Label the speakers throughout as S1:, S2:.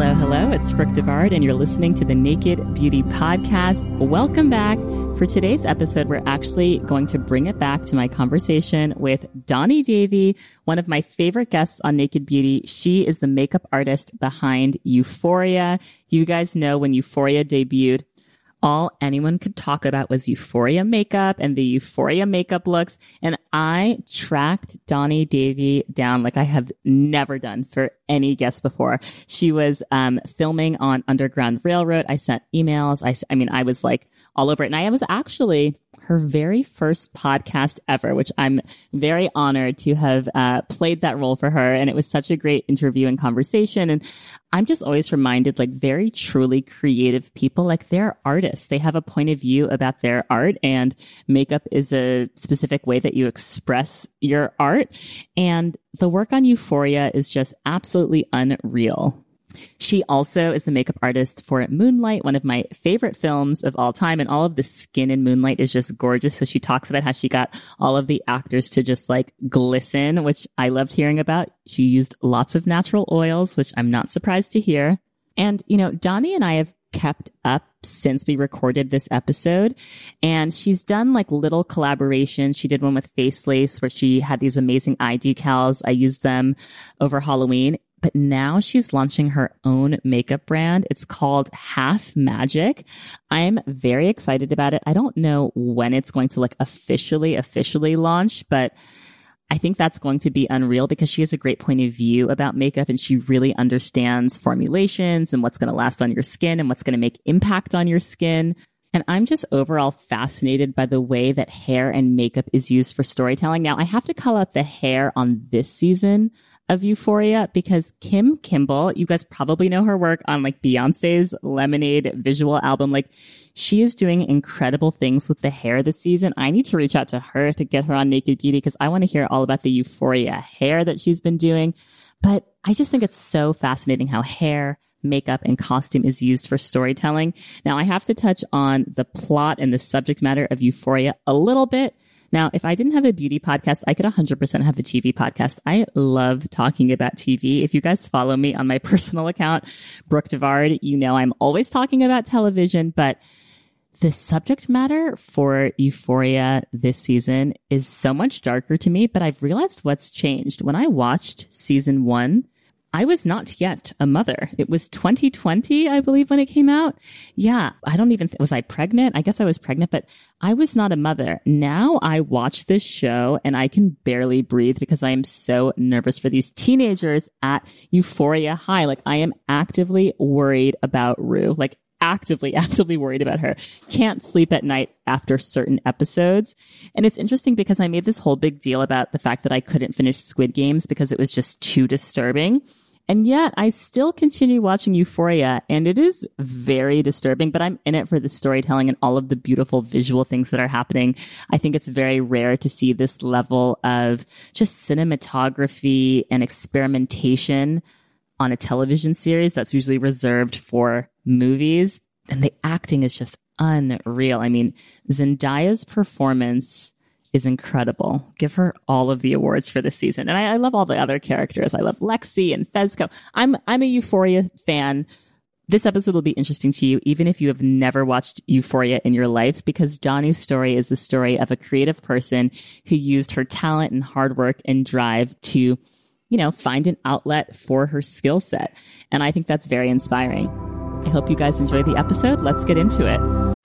S1: Hello, hello. It's Brooke Devard, and you're listening to the Naked Beauty Podcast. Welcome back. For today's episode, we're actually going to bring it back to my conversation with Donni Davy, one of my favorite guests on Naked Beauty. She is the makeup artist behind Euphoria. You guys know when Euphoria debuted, all anyone could talk about was euphoria makeup and the euphoria makeup looks. And I tracked Donni Davy down like I have never done for any guest before. She was um, filming on Underground Railroad. I sent emails. I, I mean, I was like all over it. And I was actually her very first podcast ever, which I'm very honored to have uh, played that role for her. And it was such a great interview and conversation. And I'm just always reminded like very truly creative people, like they're artists. They have a point of view about their art and makeup is a specific way that you express your art. And the work on Euphoria is just absolutely unreal. She also is the makeup artist for Moonlight, one of my favorite films of all time. And all of the skin in Moonlight is just gorgeous. So she talks about how she got all of the actors to just like glisten, which I loved hearing about. She used lots of natural oils, which I'm not surprised to hear. And, you know, Donni and I have kept up since we recorded this episode. And she's done like little collaborations. She did one with Facelace where she had these amazing eye decals. I used them over Halloween but now she's launching her own makeup brand. It's called Half Magic. I'm very excited about it. I don't know when it's going to like officially, officially launch, but I think that's going to be unreal because she has a great point of view about makeup and she really understands formulations and what's going to last on your skin and what's going to make impact on your skin. And I'm just overall fascinated by the way that hair and makeup is used for storytelling. Now, I have to call out the hair on this season of Euphoria because Kim Kimble, you guys probably know her work on like Beyonce's Lemonade visual album. Like she is doing incredible things with the hair this season. I need to reach out to her to get her on Naked Beauty because I want to hear all about the Euphoria hair that she's been doing. But I just think it's so fascinating how hair, makeup and costume is used for storytelling. Now I have to touch on the plot and the subject matter of Euphoria a little bit now, if I didn't have a beauty podcast, I could 100% have a TV podcast. I love talking about TV. If you guys follow me on my personal account, Brooke Devard, you know I'm always talking about television, but the subject matter for Euphoria this season is so much darker to me, but I've realized what's changed. When I watched season one, I was not yet a mother. It was 2020, I believe, when it came out. Yeah, I don't even, th- was I pregnant? I guess I was pregnant, but I was not a mother. Now I watch this show and I can barely breathe because I am so nervous for these teenagers at Euphoria High. Like I am actively worried about Rue. Like actively, actively worried about her. Can't sleep at night after certain episodes. And it's interesting because I made this whole big deal about the fact that I couldn't finish Squid Games because it was just too disturbing. And yet I still continue watching Euphoria and it is very disturbing, but I'm in it for the storytelling and all of the beautiful visual things that are happening. I think it's very rare to see this level of just cinematography and experimentation on a television series that's usually reserved for movies. And the acting is just unreal. I mean, Zendaya's performance is incredible. Give her all of the awards for this season. And I, I love all the other characters. I love Lexi and Fezco. I'm, I'm a Euphoria fan. This episode will be interesting to you, even if you have never watched Euphoria in your life, because Donni's story is the story of a creative person who used her talent and hard work and drive to, you know, find an outlet for her skill set. And I think that's very inspiring. I hope you guys enjoy the episode. Let's get into it.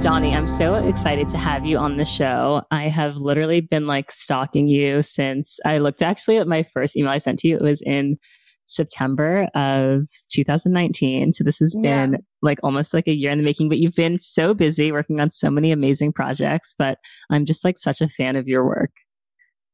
S1: Donni, I'm so excited to have you on the show. I have literally been like stalking you since I looked actually at my first email I sent to you. It was in September of 2019. So this has yeah. been like almost like a year in the making, but you've been so busy working on so many amazing projects. But I'm just like such a fan of your work.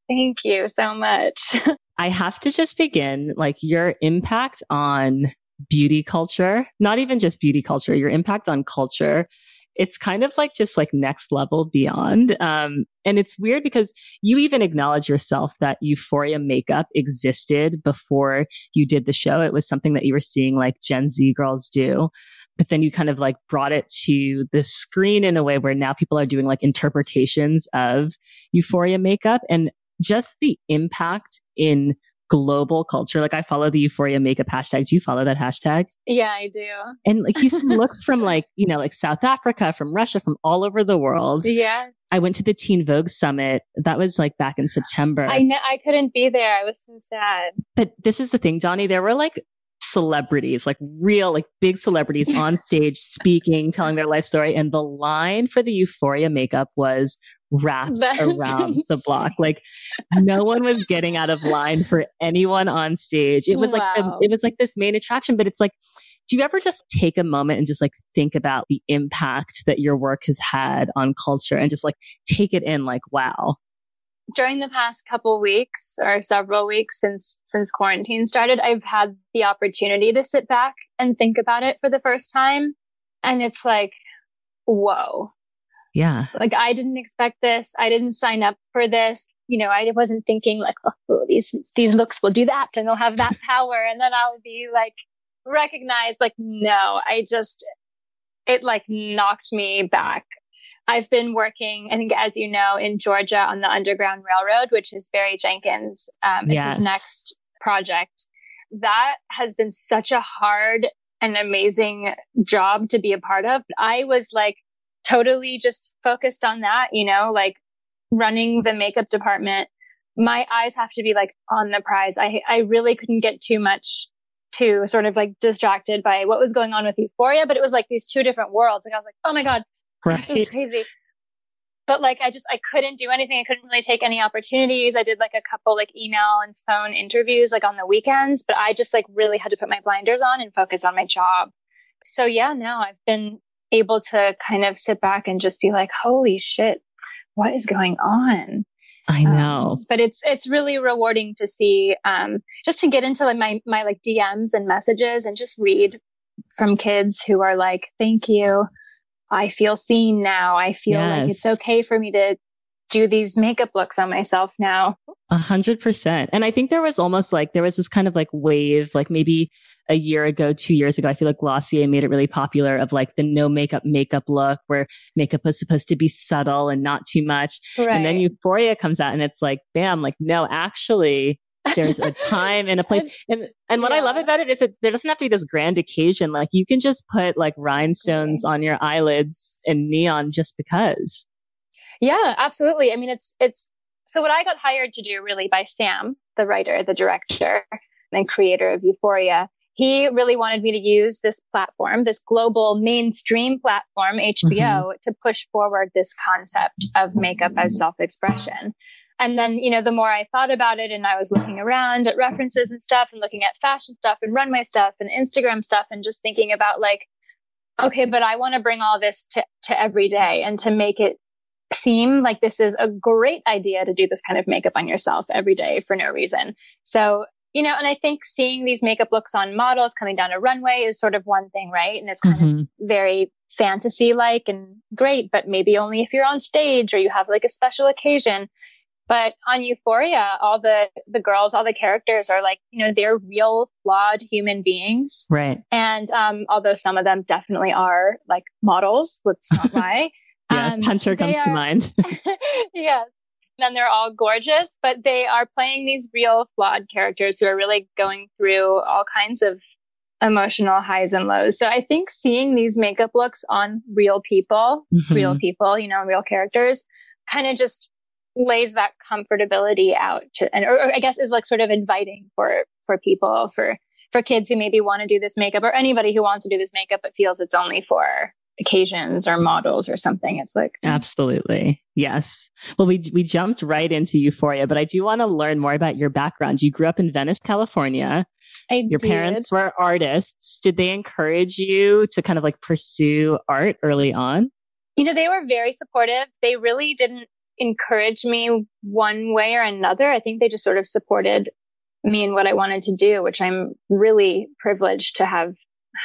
S2: Thank you so much.
S1: I have to just begin like your impact on beauty culture, not even just beauty culture, your impact on culture it's kind of like just like next level beyond. Um, and it's weird because you even acknowledge yourself that euphoria makeup existed before you did the show. It was something that you were seeing like Gen Z girls do. But then you kind of like brought it to the screen in a way where now people are doing like interpretations of euphoria makeup and just the impact in global culture. Like I follow the Euphoria makeup hashtag. Do you follow that hashtag?
S2: Yeah, I do.
S1: And like you looks from like, you know, like South Africa, from Russia, from all over the world.
S2: Yeah.
S1: I went to the Teen Vogue summit. That was like back in September.
S2: I know I couldn't be there. I was so sad.
S1: But this is the thing, Donni. There were like celebrities, like real, like big celebrities on stage speaking, telling their life story. And the line for the Euphoria makeup was wrapped That's around the block. Like no one was getting out of line for anyone on stage. It was wow. like the, it was like this main attraction, but it's like do you ever just take a moment and just like think about the impact that your work has had on culture and just like take it in like wow
S2: during the past couple weeks or several weeks since since quarantine started i've had the opportunity to sit back and think about it for the first time and it's like whoa
S1: yeah.
S2: Like I didn't expect this. I didn't sign up for this. You know, I wasn't thinking like, oh, these, these looks will do that and they'll have that power. And then I'll be like recognized. Like, no, I just, it like knocked me back. I've been working, I think, as you know, in Georgia on the Underground Railroad, which is Barry Jenkins. Um, yes. it's his next project. That has been such a hard and amazing job to be a part of. I was like totally just focused on that, you know, like running the makeup department. My eyes have to be like on the prize. I, I really couldn't get too much too sort of like distracted by what was going on with Euphoria, but it was like these two different worlds. Like I was like, oh my God, right. crazy. But like I just I couldn't do anything. I couldn't really take any opportunities. I did like a couple like email and phone interviews like on the weekends, but I just like really had to put my blinders on and focus on my job. So yeah, now I've been able to kind of sit back and just be like, holy shit, what is going on?
S1: I um, know.
S2: Um, but it's it's really rewarding to see um just to get into like my my like DMs and messages and just read from kids who are like, Thank you. I feel seen now. I feel yes. like it's okay for me to do these makeup looks on myself now.
S1: A hundred percent. And I think there was almost like, there was this kind of like wave, like maybe a year ago, two years ago. I feel like Glossier made it really popular of like the no makeup makeup look where makeup was supposed to be subtle and not too much. Right. And then Euphoria comes out and it's like, bam, like, no, actually, there's a time and a place. And and what yeah. I love about it is that there doesn't have to be this grand occasion. Like you can just put like rhinestones mm-hmm. on your eyelids and neon just because.
S2: Yeah, absolutely. I mean, it's it's so what I got hired to do really by Sam, the writer, the director, and creator of Euphoria. He really wanted me to use this platform, this global mainstream platform, HBO, mm-hmm. to push forward this concept of makeup as self-expression. And then, you know, the more I thought about it and I was looking around at references and stuff and looking at fashion stuff and runway stuff and Instagram stuff and just thinking about like, okay, but I want to bring all this to, to every day and to make it seem like this is a great idea to do this kind of makeup on yourself every day for no reason. So, you know, and I think seeing these makeup looks on models coming down a runway is sort of one thing, right? And it's kind mm-hmm. of very fantasy like and great, but maybe only if you're on stage or you have like a special occasion. But on Euphoria, all the, the girls, all the characters are like, you know, they're real flawed human beings.
S1: Right.
S2: And, um, although some of them definitely are like models, let's not lie.
S1: Yes, um, Puncher comes are, to mind.
S2: yes. And they're all gorgeous, but they are playing these real flawed characters who are really going through all kinds of emotional highs and lows. So I think seeing these makeup looks on real people, mm-hmm. real people, you know, real characters kind of just lays that comfortability out to, and or, or I guess is like sort of inviting for for people for for kids who maybe want to do this makeup or anybody who wants to do this makeup but feels it's only for occasions or models or something. It's like
S1: absolutely yes. Well, we we jumped right into Euphoria, but I do want to learn more about your background. You grew up in Venice, California.
S2: I
S1: your
S2: did.
S1: parents were artists. Did they encourage you to kind of like pursue art early on?
S2: You know, they were very supportive. They really didn't encourage me one way or another. I think they just sort of supported me in what I wanted to do, which I'm really privileged to have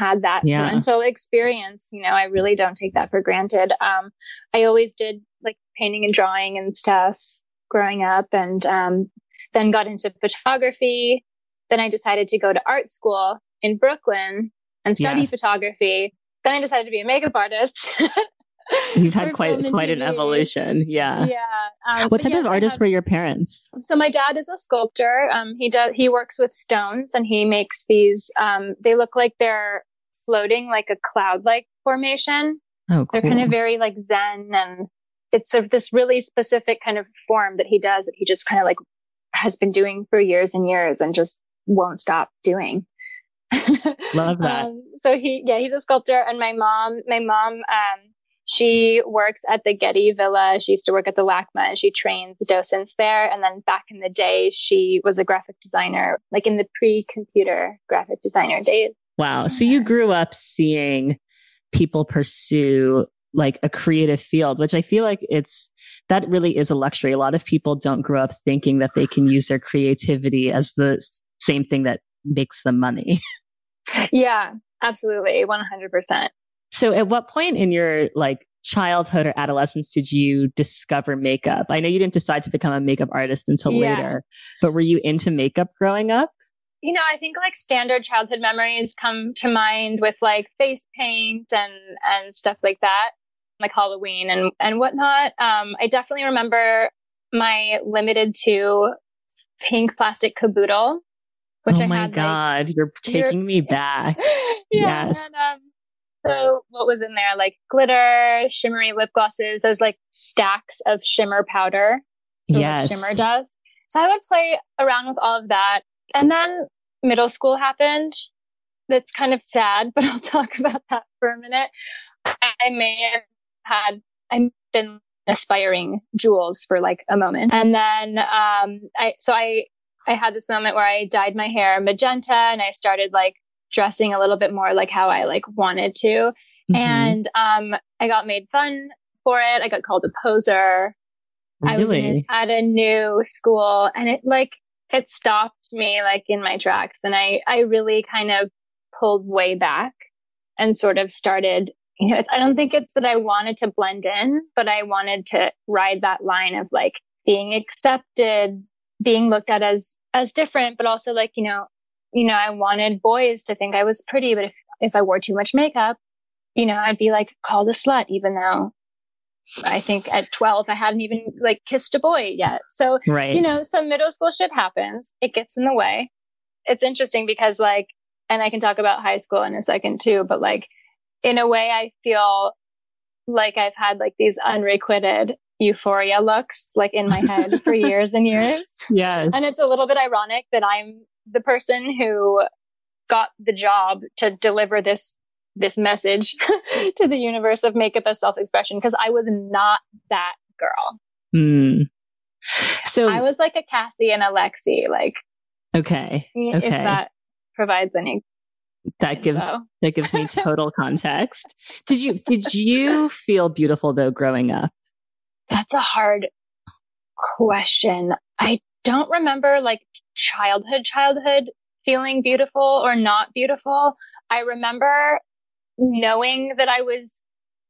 S2: had that yeah. parental experience. You know, I really don't take that for granted. Um, I always did like painting and drawing and stuff growing up and, um, then got into photography. Then I decided to go to art school in Brooklyn and study yes. photography. Then I decided to be a makeup artist.
S1: You've had quite quite an evolution. Yeah.
S2: Yeah.
S1: Um, what type yes, of artists have, were your parents?
S2: So my dad is a sculptor. Um, he does he works with stones and he makes these. Um, they look like they're floating like a cloud like formation.
S1: Oh, cool.
S2: They're kind of very like Zen and it's of this really specific kind of form that he does that he just kind of like has been doing for years and years and just won't stop doing.
S1: Love that. Um,
S2: so he, yeah, he's a sculptor and my mom, my mom, um, she works at the Getty Villa. She used to work at the LACMA and she trains docents there. And then back in the day, she was a graphic designer, like in the pre computer graphic designer days.
S1: Wow. So you grew up seeing people pursue like a creative field, which I feel like it's that really is a luxury. A lot of people don't grow up thinking that they can use their creativity as the same thing that makes them money.
S2: Yeah, absolutely. 100%.
S1: So at what point in your like childhood or adolescence did you discover makeup? I know you didn't decide to become a makeup artist until yeah. later, but were you into makeup growing up?
S2: You know, I think like standard childhood memories come to mind with like face paint and and stuff like that, like Halloween and and whatnot. Um, I definitely remember my limited to pink plastic caboodle,
S1: which oh I my had. god, like, you're taking me back.
S2: yeah, yes. And, um, so what was in there? Like glitter, shimmery lip glosses. Those like stacks of shimmer powder.
S1: yes.
S2: shimmer does. So I would play around with all of that. And then middle school happened. That's kind of sad, but I'll talk about that for a minute. I may have had, I've been aspiring jewels for like a moment. And then, um, I, so I, I had this moment where I dyed my hair magenta and I started like dressing a little bit more like how I like wanted to. Mm-hmm. And um, I got made fun for it. I got called a poser.
S1: Really?
S2: I was in, at a new school and it like it stopped me like in my tracks and I I really kind of pulled way back and sort of started you know I don't think it's that I wanted to blend in but I wanted to ride that line of like being accepted being looked at as as different but also like you know you know, I wanted boys to think I was pretty, but if, if I wore too much makeup, you know, I'd be like called a slut, even though I think at 12, I hadn't even like kissed a boy yet. So,
S1: right.
S2: you know, some middle school shit happens. It gets in the way. It's interesting because like, and I can talk about high school in a second too, but like in a way, I feel like I've had like these unrequited euphoria looks like in my head for years and years.
S1: Yes.
S2: And it's a little bit ironic that I'm the person who got the job to deliver this this message to the universe of makeup as self-expression because I was not that girl.
S1: Mm. So
S2: I was like a Cassie and a Lexi, like
S1: okay, okay.
S2: if that provides any
S1: that gives info. that gives me total context. Did you did you feel beautiful though growing up?
S2: That's a hard question. I don't remember like childhood childhood feeling beautiful or not beautiful. I remember knowing that I was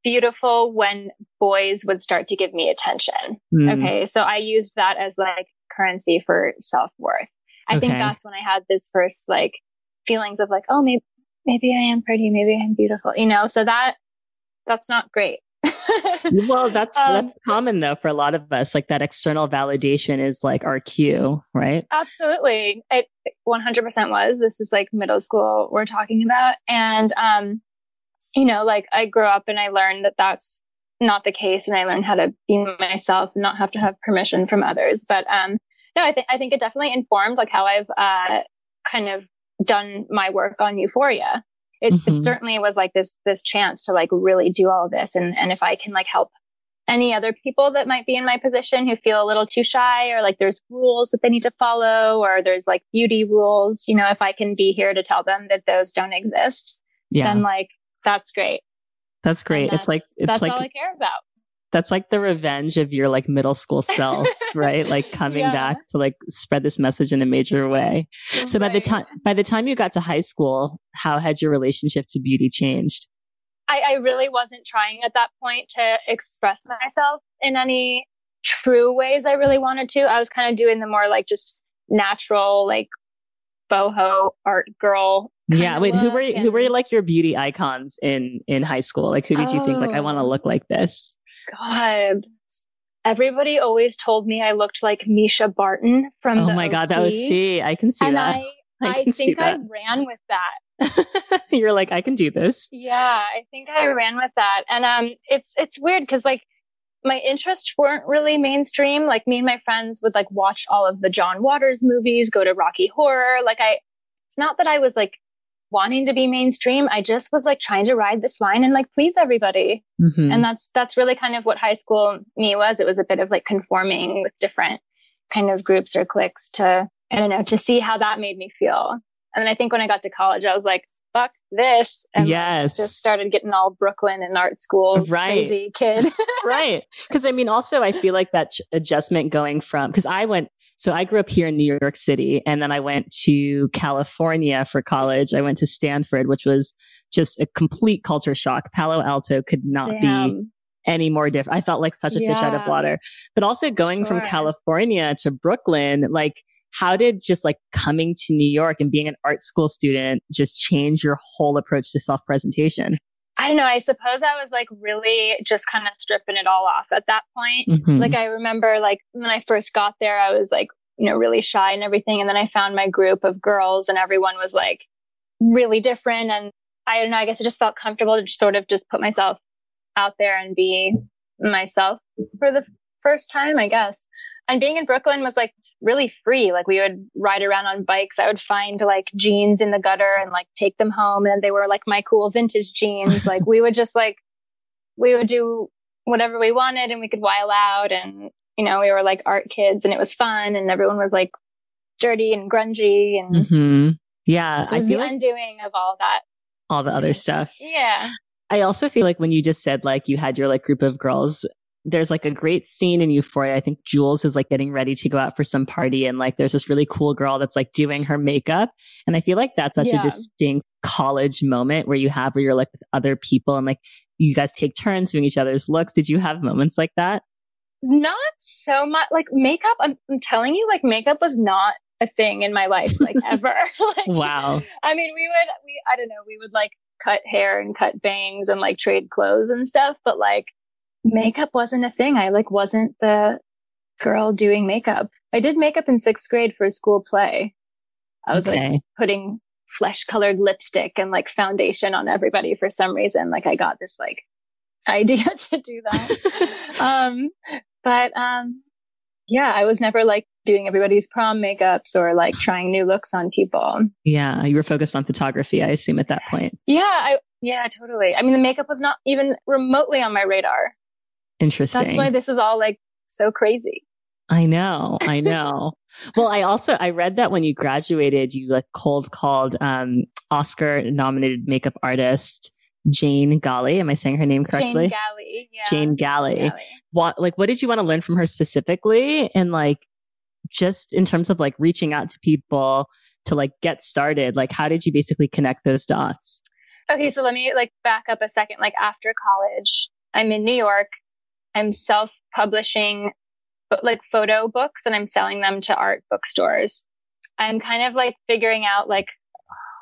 S2: beautiful when boys would start to give me attention. Mm. Okay. So I used that as like currency for self worth. I okay. think that's when I had this first like feelings of like, oh, maybe, maybe I am pretty. Maybe I'm beautiful, you know? So that, that's not great.
S1: well, that's um, that's common though for a lot of us. Like that external validation is like our cue, right?
S2: Absolutely, it 100% was. This is like middle school we're talking about, and um, you know, like I grew up and I learned that that's not the case, and I learned how to be myself and not have to have permission from others. But um, no, I think I think it definitely informed like how I've uh kind of done my work on Euphoria it, mm-hmm. it certainly was like this this chance to like really do all this and and if i can like help any other people that might be in my position who feel a little too shy or like there's rules that they need to follow or there's like beauty rules you know if i can be here to tell them that those don't exist yeah. then like that's great
S1: that's great that's, it's like it's
S2: that's
S1: like
S2: all i care about
S1: that's like the revenge of your like middle school self, right? Like coming yeah. back to like spread this message in a major way. So right. by the time by the time you got to high school, how had your relationship to beauty changed?
S2: I, I really wasn't trying at that point to express myself in any true ways I really wanted to. I was kind of doing the more like just natural, like boho art girl.
S1: Yeah. Wait, who were and... who were like your beauty icons in in high school? Like who did oh. you think like I want to look like this?
S2: God. Everybody always told me I looked like Mischa Barton from
S1: Oh my OC, god, that was see. I can see
S2: and
S1: that.
S2: I, I, I think I ran with that.
S1: You're like, I can do this.
S2: Yeah, I think I ran with that. And um it's it's weird because like my interests weren't really mainstream. Like me and my friends would like watch all of the John Waters movies, go to Rocky Horror. Like I it's not that I was like wanting to be mainstream. I just was like trying to ride this line and like please everybody. Mm-hmm. And that's, that's really kind of what high school me was. It was a bit of like conforming with different kind of groups or cliques to, I don't know, to see how that made me feel. And then I think when I got to college, I was like, fuck this. And
S1: yes.
S2: just started getting all Brooklyn and art school right. crazy kid.
S1: right. Cause I mean, also I feel like that adjustment going from, cause I went, so I grew up here in New York City and then I went to California for college. I went to Stanford, which was just a complete culture shock. Palo Alto could not Damn. be any more different. I felt like such a yeah. fish out of water. But also going sure. from California to Brooklyn, like how did just like coming to New York and being an art school student just change your whole approach to self presentation?
S2: I don't know. I suppose I was like really just kind of stripping it all off at that point. Mm-hmm. Like I remember like when I first got there, I was like, you know, really shy and everything. And then I found my group of girls and everyone was like really different. And I don't know. I guess I just felt comfortable to sort of just put myself out there and be myself for the first time, I guess. And being in Brooklyn was like really free. Like we would ride around on bikes. I would find like jeans in the gutter and like take them home. And they were like my cool vintage jeans. like we would just like, we would do whatever we wanted and we could while out. And, you know, we were like art kids and it was fun and everyone was like dirty and grungy and
S1: mm-hmm. yeah,
S2: I feel the like undoing of all that.
S1: All the other stuff.
S2: Yeah.
S1: I also feel like when you just said like you had your like group of girls, there's like a great scene in Euphoria. I think Jules is like getting ready to go out for some party and like there's this really cool girl that's like doing her makeup. And I feel like that's such yeah. a distinct college moment where you have where you're like with other people and like you guys take turns doing each other's looks. Did you have moments like that?
S2: Not so much like makeup. I'm, I'm telling you, like makeup was not a thing in my life, like ever. like,
S1: wow.
S2: I mean, we would, we, I don't know, we would like cut hair and cut bangs and like trade clothes and stuff. But like, makeup wasn't a thing. I like wasn't the girl doing makeup. I did makeup in sixth grade for a school play. I was okay. like putting flesh colored lipstick and like foundation on everybody for some reason. Like I got this like idea to do that. um, but, um, yeah, I was never like doing everybody's prom makeups or like trying new looks on people.
S1: Yeah. You were focused on photography, I assume at that point.
S2: Yeah. I, yeah, totally. I mean, the makeup was not even remotely on my radar.
S1: Interesting.
S2: That's why this is all like so crazy.
S1: I know, I know. well, I also I read that when you graduated, you like cold called um, Oscar nominated makeup artist Jane Galley. Am I saying her name correctly?
S2: Jane Galley. Yeah.
S1: Jane Galley. Galley. What like what did you want to learn from her specifically? And like just in terms of like reaching out to people to like get started, like how did you basically connect those dots?
S2: Okay, so let me like back up a second. Like after college, I'm in New York. I'm self publishing like photo books and I'm selling them to art bookstores. I'm kind of like figuring out like,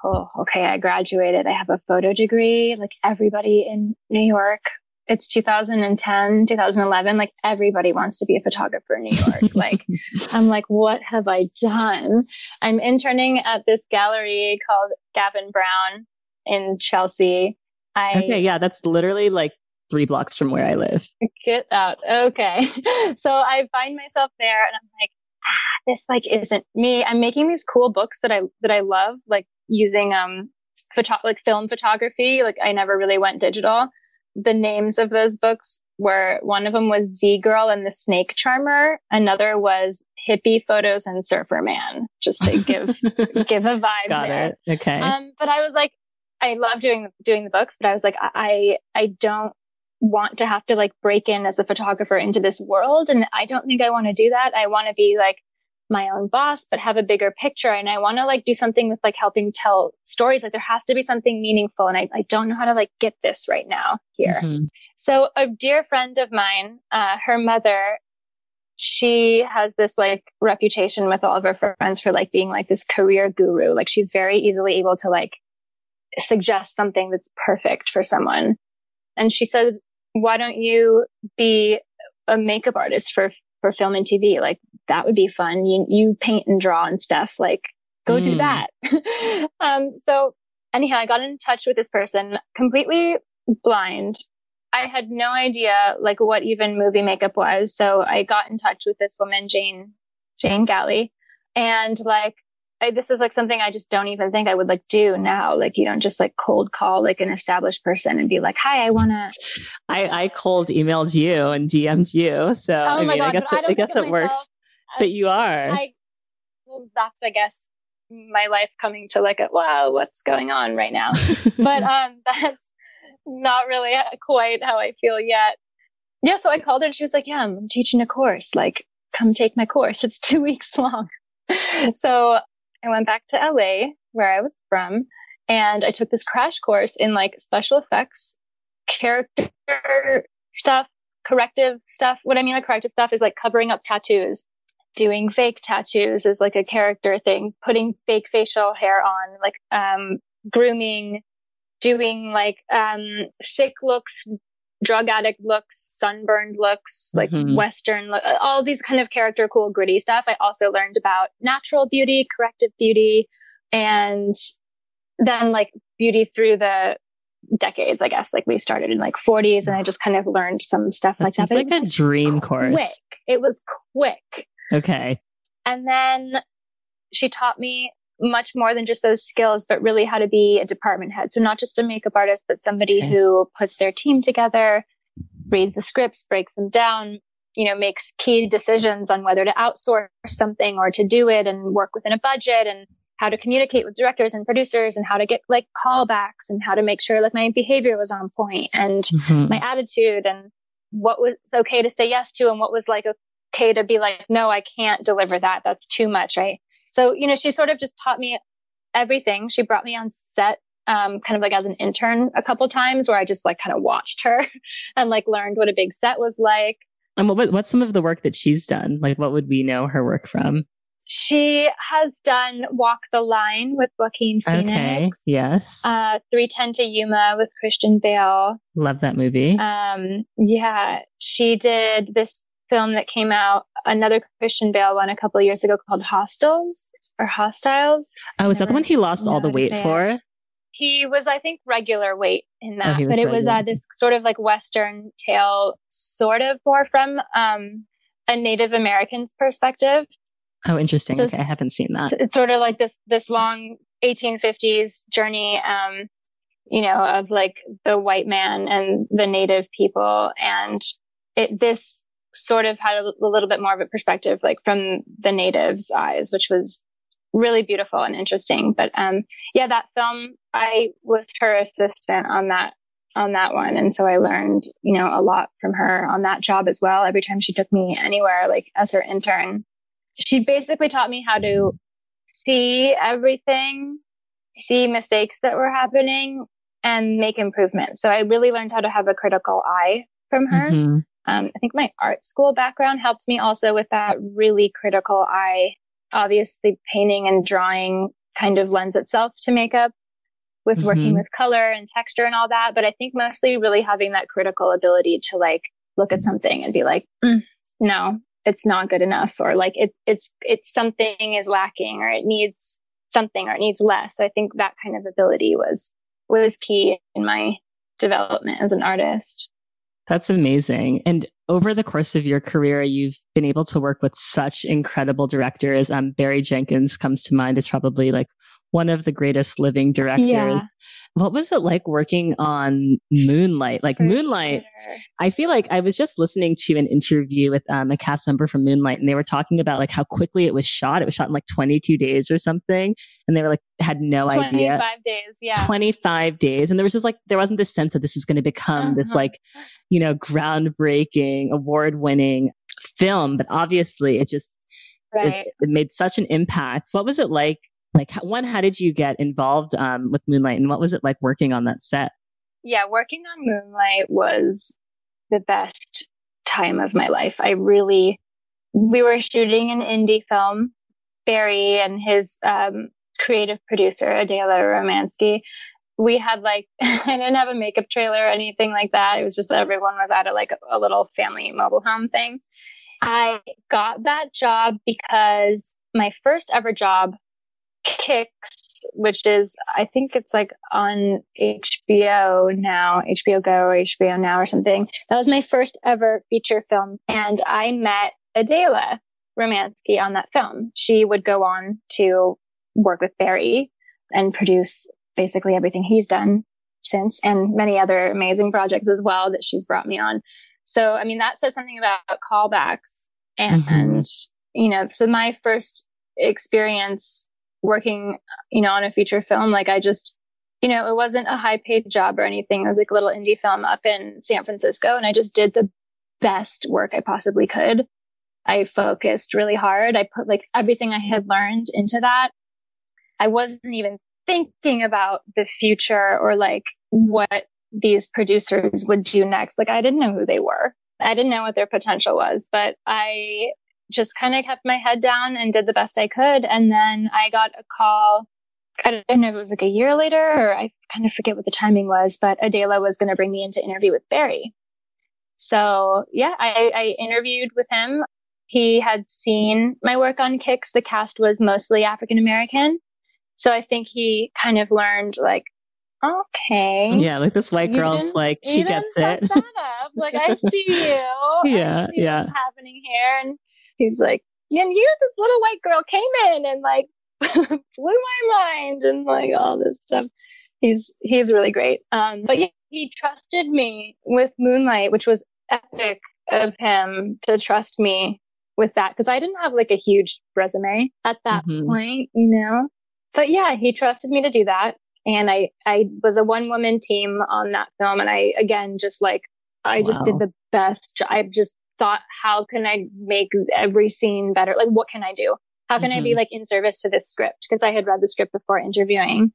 S2: oh, okay, I graduated. I have a photo degree. Like everybody in New York, it's 2010, 2011. Like everybody wants to be a photographer in New York. like I'm like, what have I done? I'm interning at this gallery called Gavin Brown in Chelsea.
S1: I, okay, yeah, that's literally like three blocks from where I live.
S2: Get out. Okay. So I find myself there and I'm like, ah, this like isn't me. I'm making these cool books that I, that I love, like using, um, photo, like film photography. Like I never really went digital. The names of those books were one of them was Z Girl and the Snake Charmer. Another was Hippie Photos and Surfer Man, just to give, give a vibe
S1: Got
S2: there.
S1: It. Okay.
S2: Um, but I was like, I love doing doing the books, but I was like, I I don't want to have to like break in as a photographer into this world. And I don't think I want to do that. I want to be like my own boss, but have a bigger picture. And I want to like do something with like helping tell stories. Like there has to be something meaningful. And I, I don't know how to like get this right now here. Mm-hmm. So a dear friend of mine, uh, her mother, she has this like reputation with all of her friends for like being like this career guru. Like she's very easily able to like suggest something that's perfect for someone. And she said, why don't you be a makeup artist for for film and TV? Like that would be fun. You you paint and draw and stuff. Like go mm. do hmm. that. um, so anyhow, I got in touch with this person completely blind. I had no idea like what even movie makeup was. So I got in touch with this woman, Jane, Jane Galley. And like I, this is like something I just don't even think I would like do now. Like you don't just like cold call like an established person and be like, "Hi, I want to."
S1: I I cold emailed you and DM'd you, so oh I mean, God, I guess it, I, I guess it works. but you are.
S2: I, well, that's I guess my life coming to like a wow, what's going on right now? but um, that's not really quite how I feel yet. Yeah, so I called her and she was like, "Yeah, I'm teaching a course. Like, come take my course. It's two weeks long." so I went back to LA where I was from and I took this crash course in like special effects, character stuff, corrective stuff. What I mean by corrective stuff is like covering up tattoos. Doing fake tattoos is like a character thing, putting fake facial hair on, like um grooming, doing like um sick looks, drug addict looks, sunburned looks, like mm-hmm. Western, look, all these kind of character cool gritty stuff. I also learned about natural beauty, corrective beauty, and then like beauty through the decades, I guess. Like we started in like 40s and I just kind of learned some stuff
S1: that
S2: like that.
S1: It's like a dream course.
S2: Quick. It was quick.
S1: Okay.
S2: And then she taught me much more than just those skills, but really how to be a department head. So not just a makeup artist, but somebody okay. who puts their team together, reads the scripts, breaks them down, you know, makes key decisions on whether to outsource something or to do it and work within a budget and how to communicate with directors and producers and how to get like callbacks and how to make sure like my behavior was on point and mm-hmm. my attitude and what was okay to say yes to and what was like okay to be like, no, I can't deliver that. That's too much. Right. So, you know, she sort of just taught me everything. She brought me on set, um, kind of like as an intern a couple times where I just like kind of watched her and like learned what a big set was like.
S1: And what, what's some of the work that she's done? Like, what would we know her work from?
S2: She has done Walk the Line with Joaquin Phoenix. Okay.
S1: Yes.
S2: Uh, 310 to Yuma with Christian Bale.
S1: Love that movie.
S2: Um, yeah. She did this film that came out, another Christian Bale one a couple years ago called Hostels or Hostiles.
S1: Oh, is that the one he lost all the weight for?
S2: It. He was, I think, regular weight in oh, that, oh, but it was uh, this sort of like Western tale, sort of more from um, a Native American's perspective.
S1: Oh, interesting. So okay, I haven't seen that.
S2: It's sort of like this this long 1850s journey, um, you know, of like the white man and the native people, and it this sort of had a, a little bit more of a perspective, like from the natives' eyes, which was really beautiful and interesting. But um, yeah, that film, I was her assistant on that on that one, and so I learned you know a lot from her on that job as well. Every time she took me anywhere, like as her intern, she basically taught me how to see everything, see mistakes that were happening, and make improvements. So I really learned how to have a critical eye from her. Mm-hmm. Um, I think my art school background helped me also with that really critical eye obviously painting and drawing kind of lends itself to makeup with mm-hmm. working with color and texture and all that. But I think mostly really having that critical ability to like look at something and be like, mm, no, it's not good enough or like it, it's, it's something is lacking or it needs something or it needs less. I think that kind of ability was, was key in my development as an artist.
S1: That's amazing. And over the course of your career, you've been able to work with such incredible directors. Um, Barry Jenkins comes to mind as probably like one of the greatest living directors. Yeah. What was it like working on Moonlight? Like For Moonlight, sure. I feel like I was just listening to an interview with um, a cast member from Moonlight and they were talking about like how quickly it was shot. It was shot in like 22 days or something. And they were like, had no 25 idea.
S2: 25 days. Yeah.
S1: 25 days. And there was just like, there wasn't this sense that this is going to become uh-huh. this like, you know, groundbreaking, award winning film. But obviously it just, right. it, it made such an impact. What was it like like one how did you get involved um, with moonlight and what was it like working on that set?
S2: Yeah working on moonlight was the best time of my life. I really we were shooting an indie film barry and his um, creative producer adele romanski we had like i didn't have a makeup trailer or anything like that. It was just everyone was at a like a little family mobile home thing. I got that job because my first ever job Kicks, which is, I think it's like on HBO now, HBO Go or HBO Now or something. That was my first ever feature film. And I met Adele Romanski on that film. She would go on to work with Barry and produce basically everything he's done since and many other amazing projects as well that she's brought me on. So, I mean, that says something about callbacks and, mm-hmm. you know, so my first experience working, you know, on a feature film. Like I just, you know, it wasn't a high paid job or anything. It was like a little indie film up in San Francisco and I just did the best work I possibly could. I focused really hard. I put like everything I had learned into that. I wasn't even thinking about the future or like what these producers would do next. Like I didn't know who they were. I didn't know what their potential was, but I just kind of kept my head down and did the best I could. And then I got a call. I don't know if it was like a year later or I kind of forget what the timing was, but Adele was going to bring me in to interview with Barry. So yeah, I, I interviewed with him. He had seen my work on Kicks. The cast was mostly African American. So I think he kind of learned like, okay.
S1: Yeah, like this white girl's like she gets it.
S2: Like I see you.
S1: yeah,
S2: see
S1: yeah.
S2: What's happening here, and he's like, and you, this little white girl came in and like blew my mind and like all this stuff. He's, he's really great. Um, but yeah, he trusted me with Moonlight, which was epic of him to trust me with that. Cause I didn't have like a huge resume at that mm-hmm. point, you know, but yeah, he trusted me to do that. And I, I was a one woman team on that film. And I, again, just like, I wow. just did the best. I just thought, how can I make every scene better? Like, what can I do? How can mm-hmm. I be mm-hmm. like in service to this script? Because I had read the script before interviewing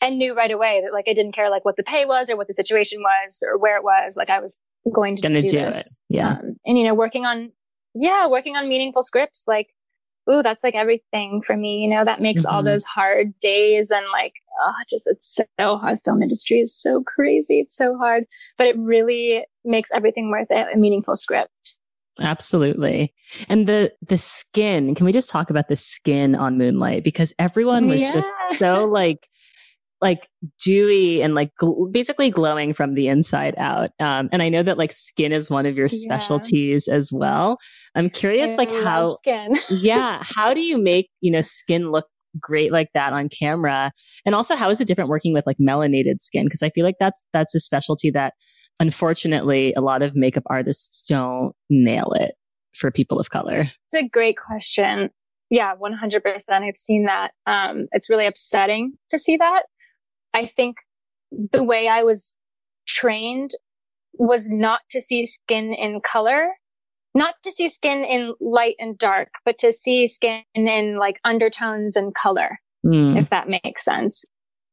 S2: and knew right away that like I didn't care like what the pay was or what the situation was or where it was. Like I was going to
S1: Gonna
S2: do,
S1: do
S2: this.
S1: It. Yeah.
S2: Um, and you know, working on, yeah, working on meaningful scripts. Like ooh, that's like everything for me. You know, that makes mm-hmm. all those hard days and like, oh, just, it's so hard. Film industry is so crazy. It's so hard, but it really makes everything worth it. A meaningful script.
S1: Absolutely. And the the skin, can we just talk about the skin on Moonlight because everyone was yeah. just so like like dewy and like gl- basically glowing from the inside out. Um, and I know that like skin is one of your specialties yeah. as well. I'm curious, I like how
S2: skin.
S1: yeah, how do you make you know skin look great like that on camera? And also, how is it different working with like melanated skin? Because I feel like that's that's a specialty that unfortunately a lot of makeup artists don't nail it for people of color.
S2: It's a great question. Yeah, 100%. I've seen that. Um, it's really upsetting to see that. I think the way I was trained was not to see skin in color, not to see skin in light and dark, but to see skin in like undertones and color, mm. if that makes sense.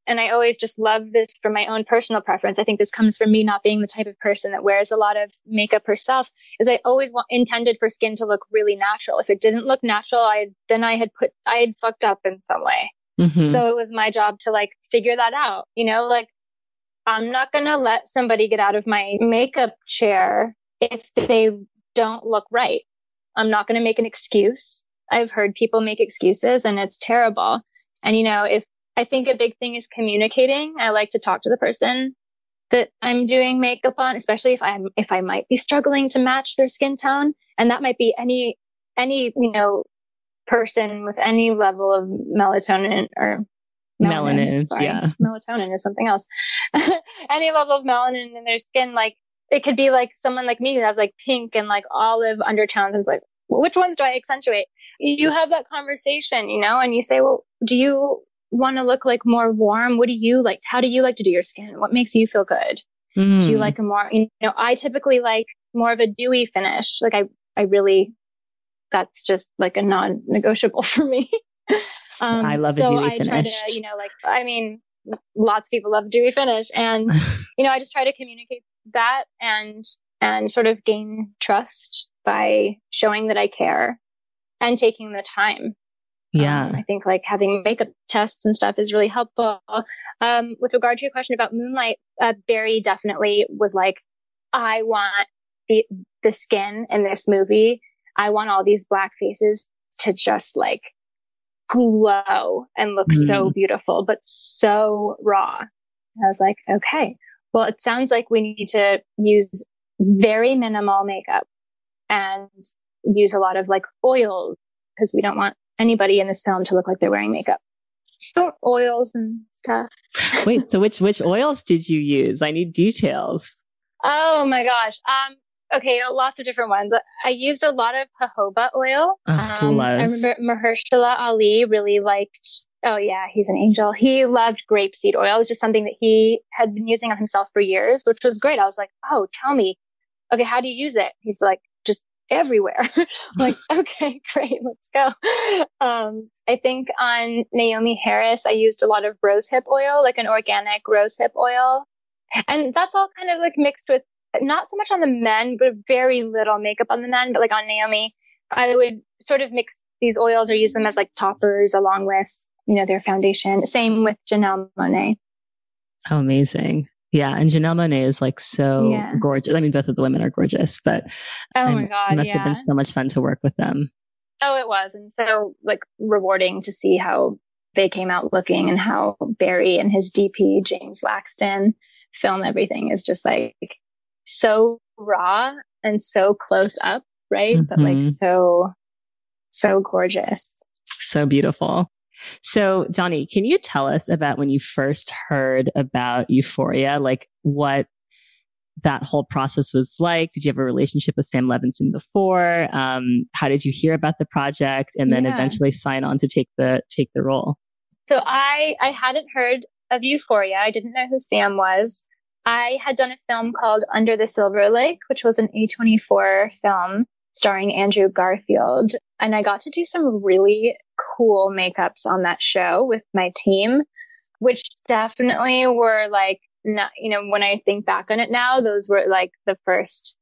S2: And I always just love this for my own personal preference. I think this comes from me not being the type of person that wears a lot of makeup herself is I always want, intended for skin to look really natural. If it didn't look natural, I, then I had put, I had fucked up in some way. Mm-hmm. So it was my job to like figure that out, you know, like I'm not going to let somebody get out of my makeup chair if they don't look right. I'm not going to make an excuse. I've heard people make excuses and it's terrible. And, you know, if I think a big thing is communicating, I like to talk to the person that I'm doing makeup on, especially if I'm, if I might be struggling to match their skin tone. And that might be any, any, you know, person with any level of melatonin or
S1: melanin. melanin yeah.
S2: Melatonin is something else. any level of melanin in their skin, like it could be like someone like me who has like pink and like olive undertones and it's like, well, which ones do I accentuate? You have that conversation, you know, and you say, well, do you want to look like more warm? What do you like? How do you like to do your skin? What makes you feel good? Mm. Do you hmm. like a more, you know, I typically like more of a dewy finish. Like I, I really that's just like a non-negotiable for me.
S1: um, I love a dewy I finish. Try
S2: to, you know, like I mean, lots of people love dewy finish, and you know, I just try to communicate that and and sort of gain trust by showing that I care and taking the time.
S1: Yeah.
S2: Um, I think like having makeup tests and stuff is really helpful. Um, with regard to your question about Moonlight, uh, Barry definitely was like, I want the, the skin in this movie I want all these black faces to just like glow and look mm. so beautiful, but so raw. I was like, okay, well, it sounds like we need to use very minimal makeup and use a lot of like oils because we don't want anybody in this film to look like they're wearing makeup. So oils and stuff.
S1: Wait, so which which oils did you use? I need details.
S2: Oh my gosh. Um Okay, lots of different ones. I used a lot of jojoba oil.
S1: um, I
S2: remember Mahershala Ali really liked. Oh yeah, he's an angel. He loved grapeseed oil. It was just something that he had been using on himself for years, which was great. I was like, oh, tell me. Okay, how do you use it? He's like, just everywhere. like, okay, great, let's go. Um, I think on Naomie Harris, I used a lot of rosehip oil, like an organic rosehip oil. And that's all kind of like mixed with not so much on the men, but very little makeup on the men, but like on Naomie, I would sort of mix these oils or use them as like toppers along with, you know, their foundation. Same with Janelle Monáe.
S1: Oh, amazing. Yeah. And Janelle Monáe is like so yeah. gorgeous. I mean, both of the women are gorgeous, but
S2: oh my God.
S1: It must
S2: yeah.
S1: have been so much fun to work with them.
S2: Oh, it was. And so like rewarding to see how they came out looking and how Barry and his DP, James Laxton, film everything is just like so raw and so close up, right? Mm-hmm. But like mm-hmm. so, so gorgeous.
S1: So beautiful. So, Donni, can you tell us about when you first heard about Euphoria? Like what that whole process was like? Did you have a relationship with Sam Levinson before? Um, how did you hear about the project and then yeah. eventually sign on to take the take the role?
S2: So I I hadn't heard of Euphoria. I didn't know who Sam was. I had done a film called Under the Silver Lake, which was an A24 film starring Andrew Garfield. And I got to do some really cool makeups on that show with my team, which definitely were like, not, you know, when I think back on it now, those were like the first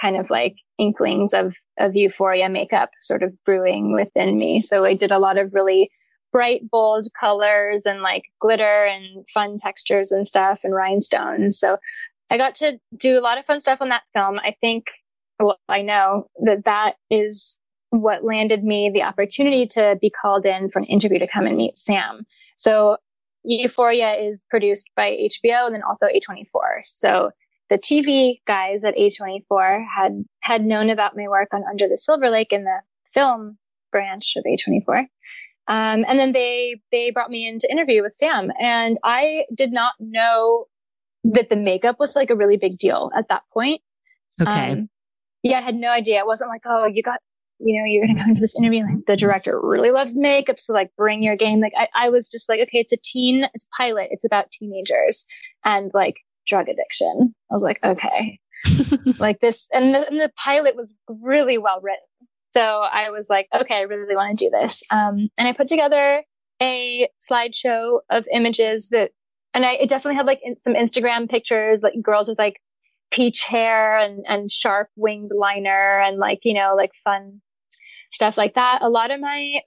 S2: kind of like inklings of, of euphoria makeup sort of brewing within me. So I did a lot of really bright, bold colors and like glitter and fun textures and stuff and rhinestones. So I got to do a lot of fun stuff on that film. I think, well, I know that that is what landed me the opportunity to be called in for an interview to come and meet Sam. So Euphoria is produced by HBO and then also A24. So the TV guys at A24 had had known about my work on Under the Silver Lake in the film branch of A24. Um, and then they they brought me in to interview with Sam, and I did not know that the makeup was like a really big deal at that point.
S1: Okay. Um,
S2: yeah, I had no idea. It wasn't like, oh, you got, you know, you're going to come into this interview. Like the director really loves makeup. So like bring your game. Like I, I was just like, okay, it's a teen, it's a pilot. It's about teenagers and like drug addiction. I was like, okay, like this. And the, and the pilot was really well written. So I was like, okay, I really want to do this. Um, and I put together a slideshow of images that, and I it definitely had like in, some Instagram pictures, like girls with like peach hair and, and sharp winged liner and like, you know, like fun stuff like that. A lot of my,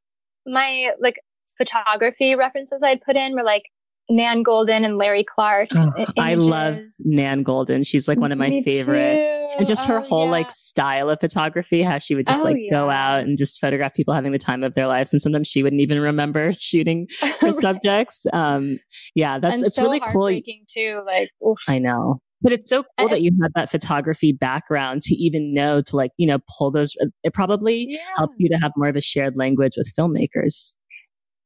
S2: my like photography references I'd put in were like Nan Goldin and Larry Clark.
S1: Oh, I love Nan Goldin. She's like one of my Me favorite. Too. And just her oh, whole yeah. like style of photography, how she would just oh, like yeah. go out and just photograph people having the time of their lives. And sometimes she wouldn't even remember shooting her right. subjects. Um, yeah, that's,
S2: and
S1: it's
S2: so
S1: really cool.
S2: too. Like, oof.
S1: I know. But it's so cool that you had that photography background to even know to like, you know, pull those. It probably yeah. helps you to have more of a shared language with filmmakers.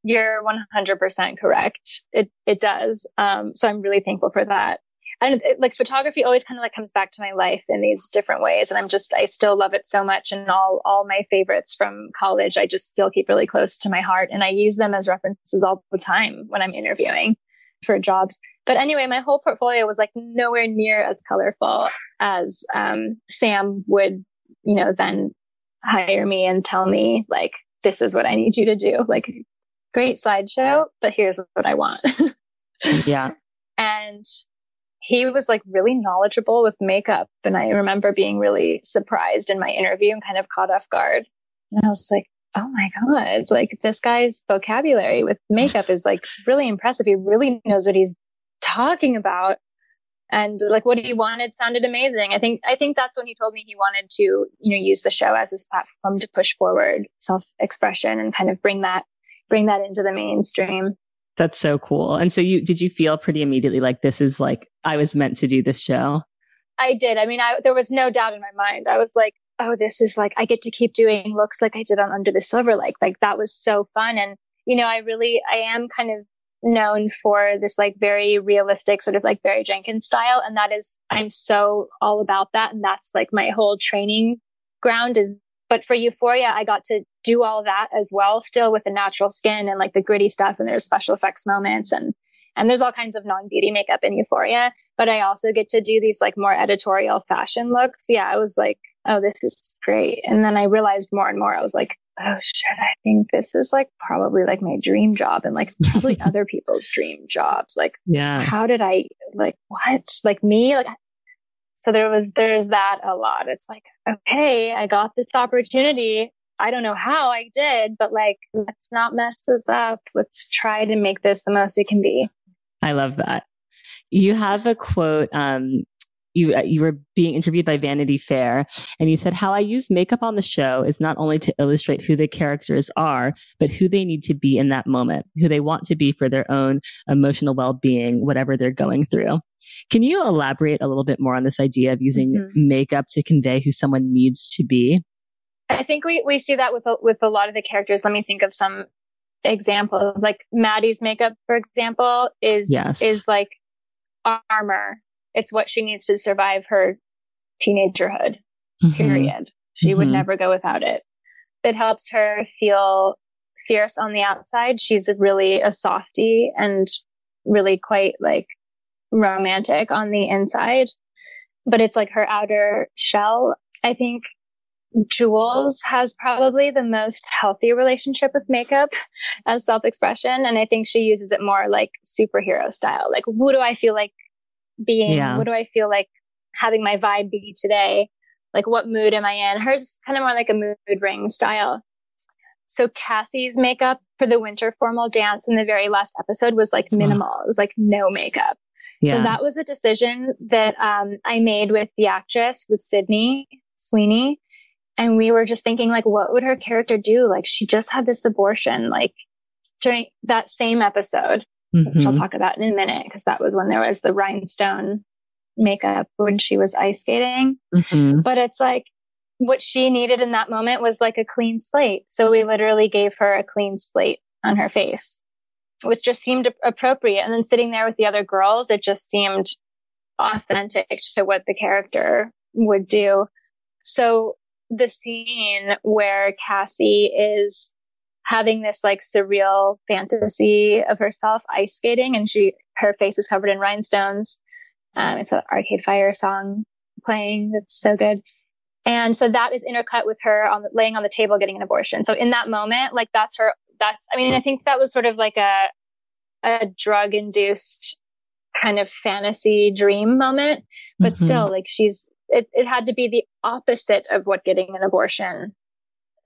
S2: You're 100% correct. It, it does. Um, so I'm really thankful for that. And it, like photography always kind of like comes back to my life in these different ways. And I'm just, I still love it so much. And all, all my favorites from college, I just still keep really close to my heart. And I use them as references all the time when I'm interviewing for jobs. But anyway, my whole portfolio was like nowhere near as colorful as um, Sam would, you know, then hire me and tell me like, this is what I need you to do. Like great slideshow, but here's what I want.
S1: yeah.
S2: And he was like really knowledgeable with makeup. And I remember being really surprised in my interview and kind of caught off guard. And I was like, oh my God, like this guy's vocabulary with makeup is like really impressive. He really knows what he's talking about. And like what he wanted sounded amazing. I think, I think that's when he told me he wanted to, you know, use the show as his platform to push forward self expression and kind of bring that bring that into the mainstream.
S1: That's so cool. And so you did you feel pretty immediately like this is like I was meant to do this show?
S2: I did. I mean, I, there was no doubt in my mind. I was like, oh, this is like I get to keep doing looks like I did on Under the Silver Lake. Like that was so fun. And you know, I really I am kind of known for this like very realistic sort of like Barry Jenkins style. And that is, I'm so all about that. And that's like my whole training ground but for Euphoria, I got to do all that as well, still with the natural skin and like the gritty stuff. And there's special effects moments and, and there's all kinds of non-beauty makeup in Euphoria, but I also get to do these like more editorial fashion looks. Yeah. I was like, oh, this is great. And then I realized more and more, I was like, oh shit, I think this is like probably like my dream job and like probably other people's dream jobs. Like,
S1: yeah,
S2: how did I like what? Like me, like so there was, there's that a lot. It's like, okay, I got this opportunity. I don't know how I did, but like, let's not mess this up. Let's try to make this the most it can be.
S1: I love that. You have a quote, um, you uh, you were being interviewed by Vanity Fair, and you said how I use makeup on the show is not only to illustrate who the characters are, but who they need to be in that moment, who they want to be for their own emotional well-being, whatever they're going through. Can you elaborate a little bit more on this idea of using mm-hmm. makeup to convey who someone needs to be?
S2: I think we, we see that with a, with a lot of the characters. Let me think of some examples. Like Maddy's makeup, for example, is yes. is like armor. It's what she needs to survive her teenagerhood. Mm-hmm. Period. She mm-hmm. would never go without it. It helps her feel fierce on the outside. She's really a softie and really quite like romantic on the inside, but it's like her outer shell. I think Jules has probably the most healthy relationship with makeup as self expression. And I think she uses it more like superhero style. Like, who do I feel like being? Yeah. What do I feel like having my vibe be today? Like, what mood am I in? Hers is kind of more like a mood ring style. So Cassie's makeup for the winter formal dance in the very last episode was like minimal. It was like no makeup. Yeah. So that was a decision that um, I made with the actress, with Sydney Sweeney. And we were just thinking, like, what would her character do? Like, she just had this abortion, like, during that same episode, mm-hmm. which I'll talk about in a minute, because that was when there was the rhinestone makeup when she was ice skating. Mm-hmm. But it's like, what she needed in that moment was like a clean slate. So we literally gave her a clean slate on her face, which just seemed appropriate. And then sitting there with the other girls, it just seemed authentic to what the character would do. So the scene where Cassie is having this like surreal fantasy of herself ice skating and she, her face is covered in rhinestones. Um, it's an Arcade Fire song playing that's so good. And so that is intercut with her on the, laying on the table getting an abortion. So in that moment, like that's her, that's, I mean, I think that was sort of like a, a drug induced kind of fantasy dream moment, but mm-hmm. still like she's, it, it had to be the opposite of what getting an abortion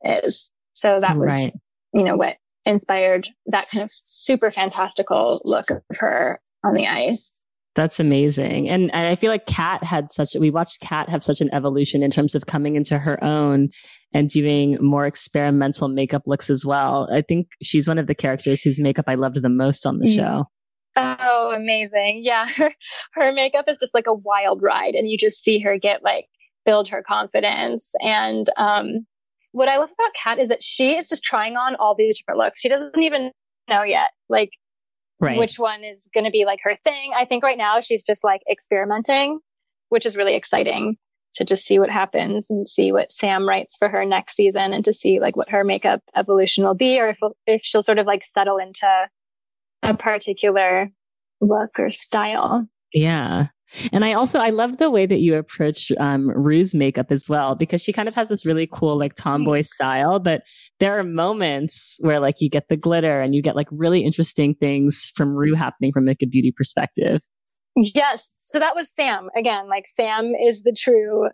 S2: is. So that was, right. You know, what inspired that kind of super fantastical look of her on the ice.
S1: That's amazing. And, and I feel like Kat had such, we watched Kat have such an evolution in terms of coming into her own and doing more experimental makeup looks as well. I think she's one of the characters whose makeup I loved the most on the mm. show.
S2: Oh, amazing. Yeah. Her, her makeup is just like a wild ride and you just see her get like build her confidence. And, um, what I love about Kat is that she is just trying on all these different looks. She doesn't even know yet. Like right. which one is going to be like her thing. I think right now she's just like experimenting, which is really exciting to just see what happens and see what Sam writes for her next season and to see like what her makeup evolution will be or if, if she'll sort of like settle into a particular look or style.
S1: Yeah. And I also, I love the way that you approach um, Rue's makeup as well, because she kind of has this really cool, like tomboy style, but there are moments where like you get the glitter and you get like really interesting things from Rue happening from like a beauty perspective.
S2: Yes. So that was Sam. Again, like Sam is the true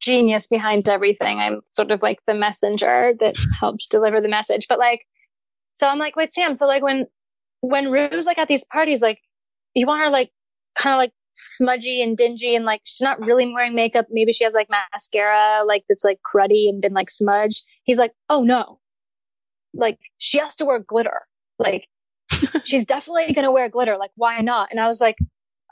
S2: genius behind everything. I'm sort of like the messenger that helps deliver the message. But like, so I'm like, wait, Sam. So like when, when Rue's like at these parties, like you want her like kind of like smudgy and dingy and like she's not really wearing makeup. Maybe she has like mascara like that's like cruddy and been like smudged. He's like, oh no. Like she has to wear glitter. Like she's definitely gonna wear glitter. Like why not? And I was like,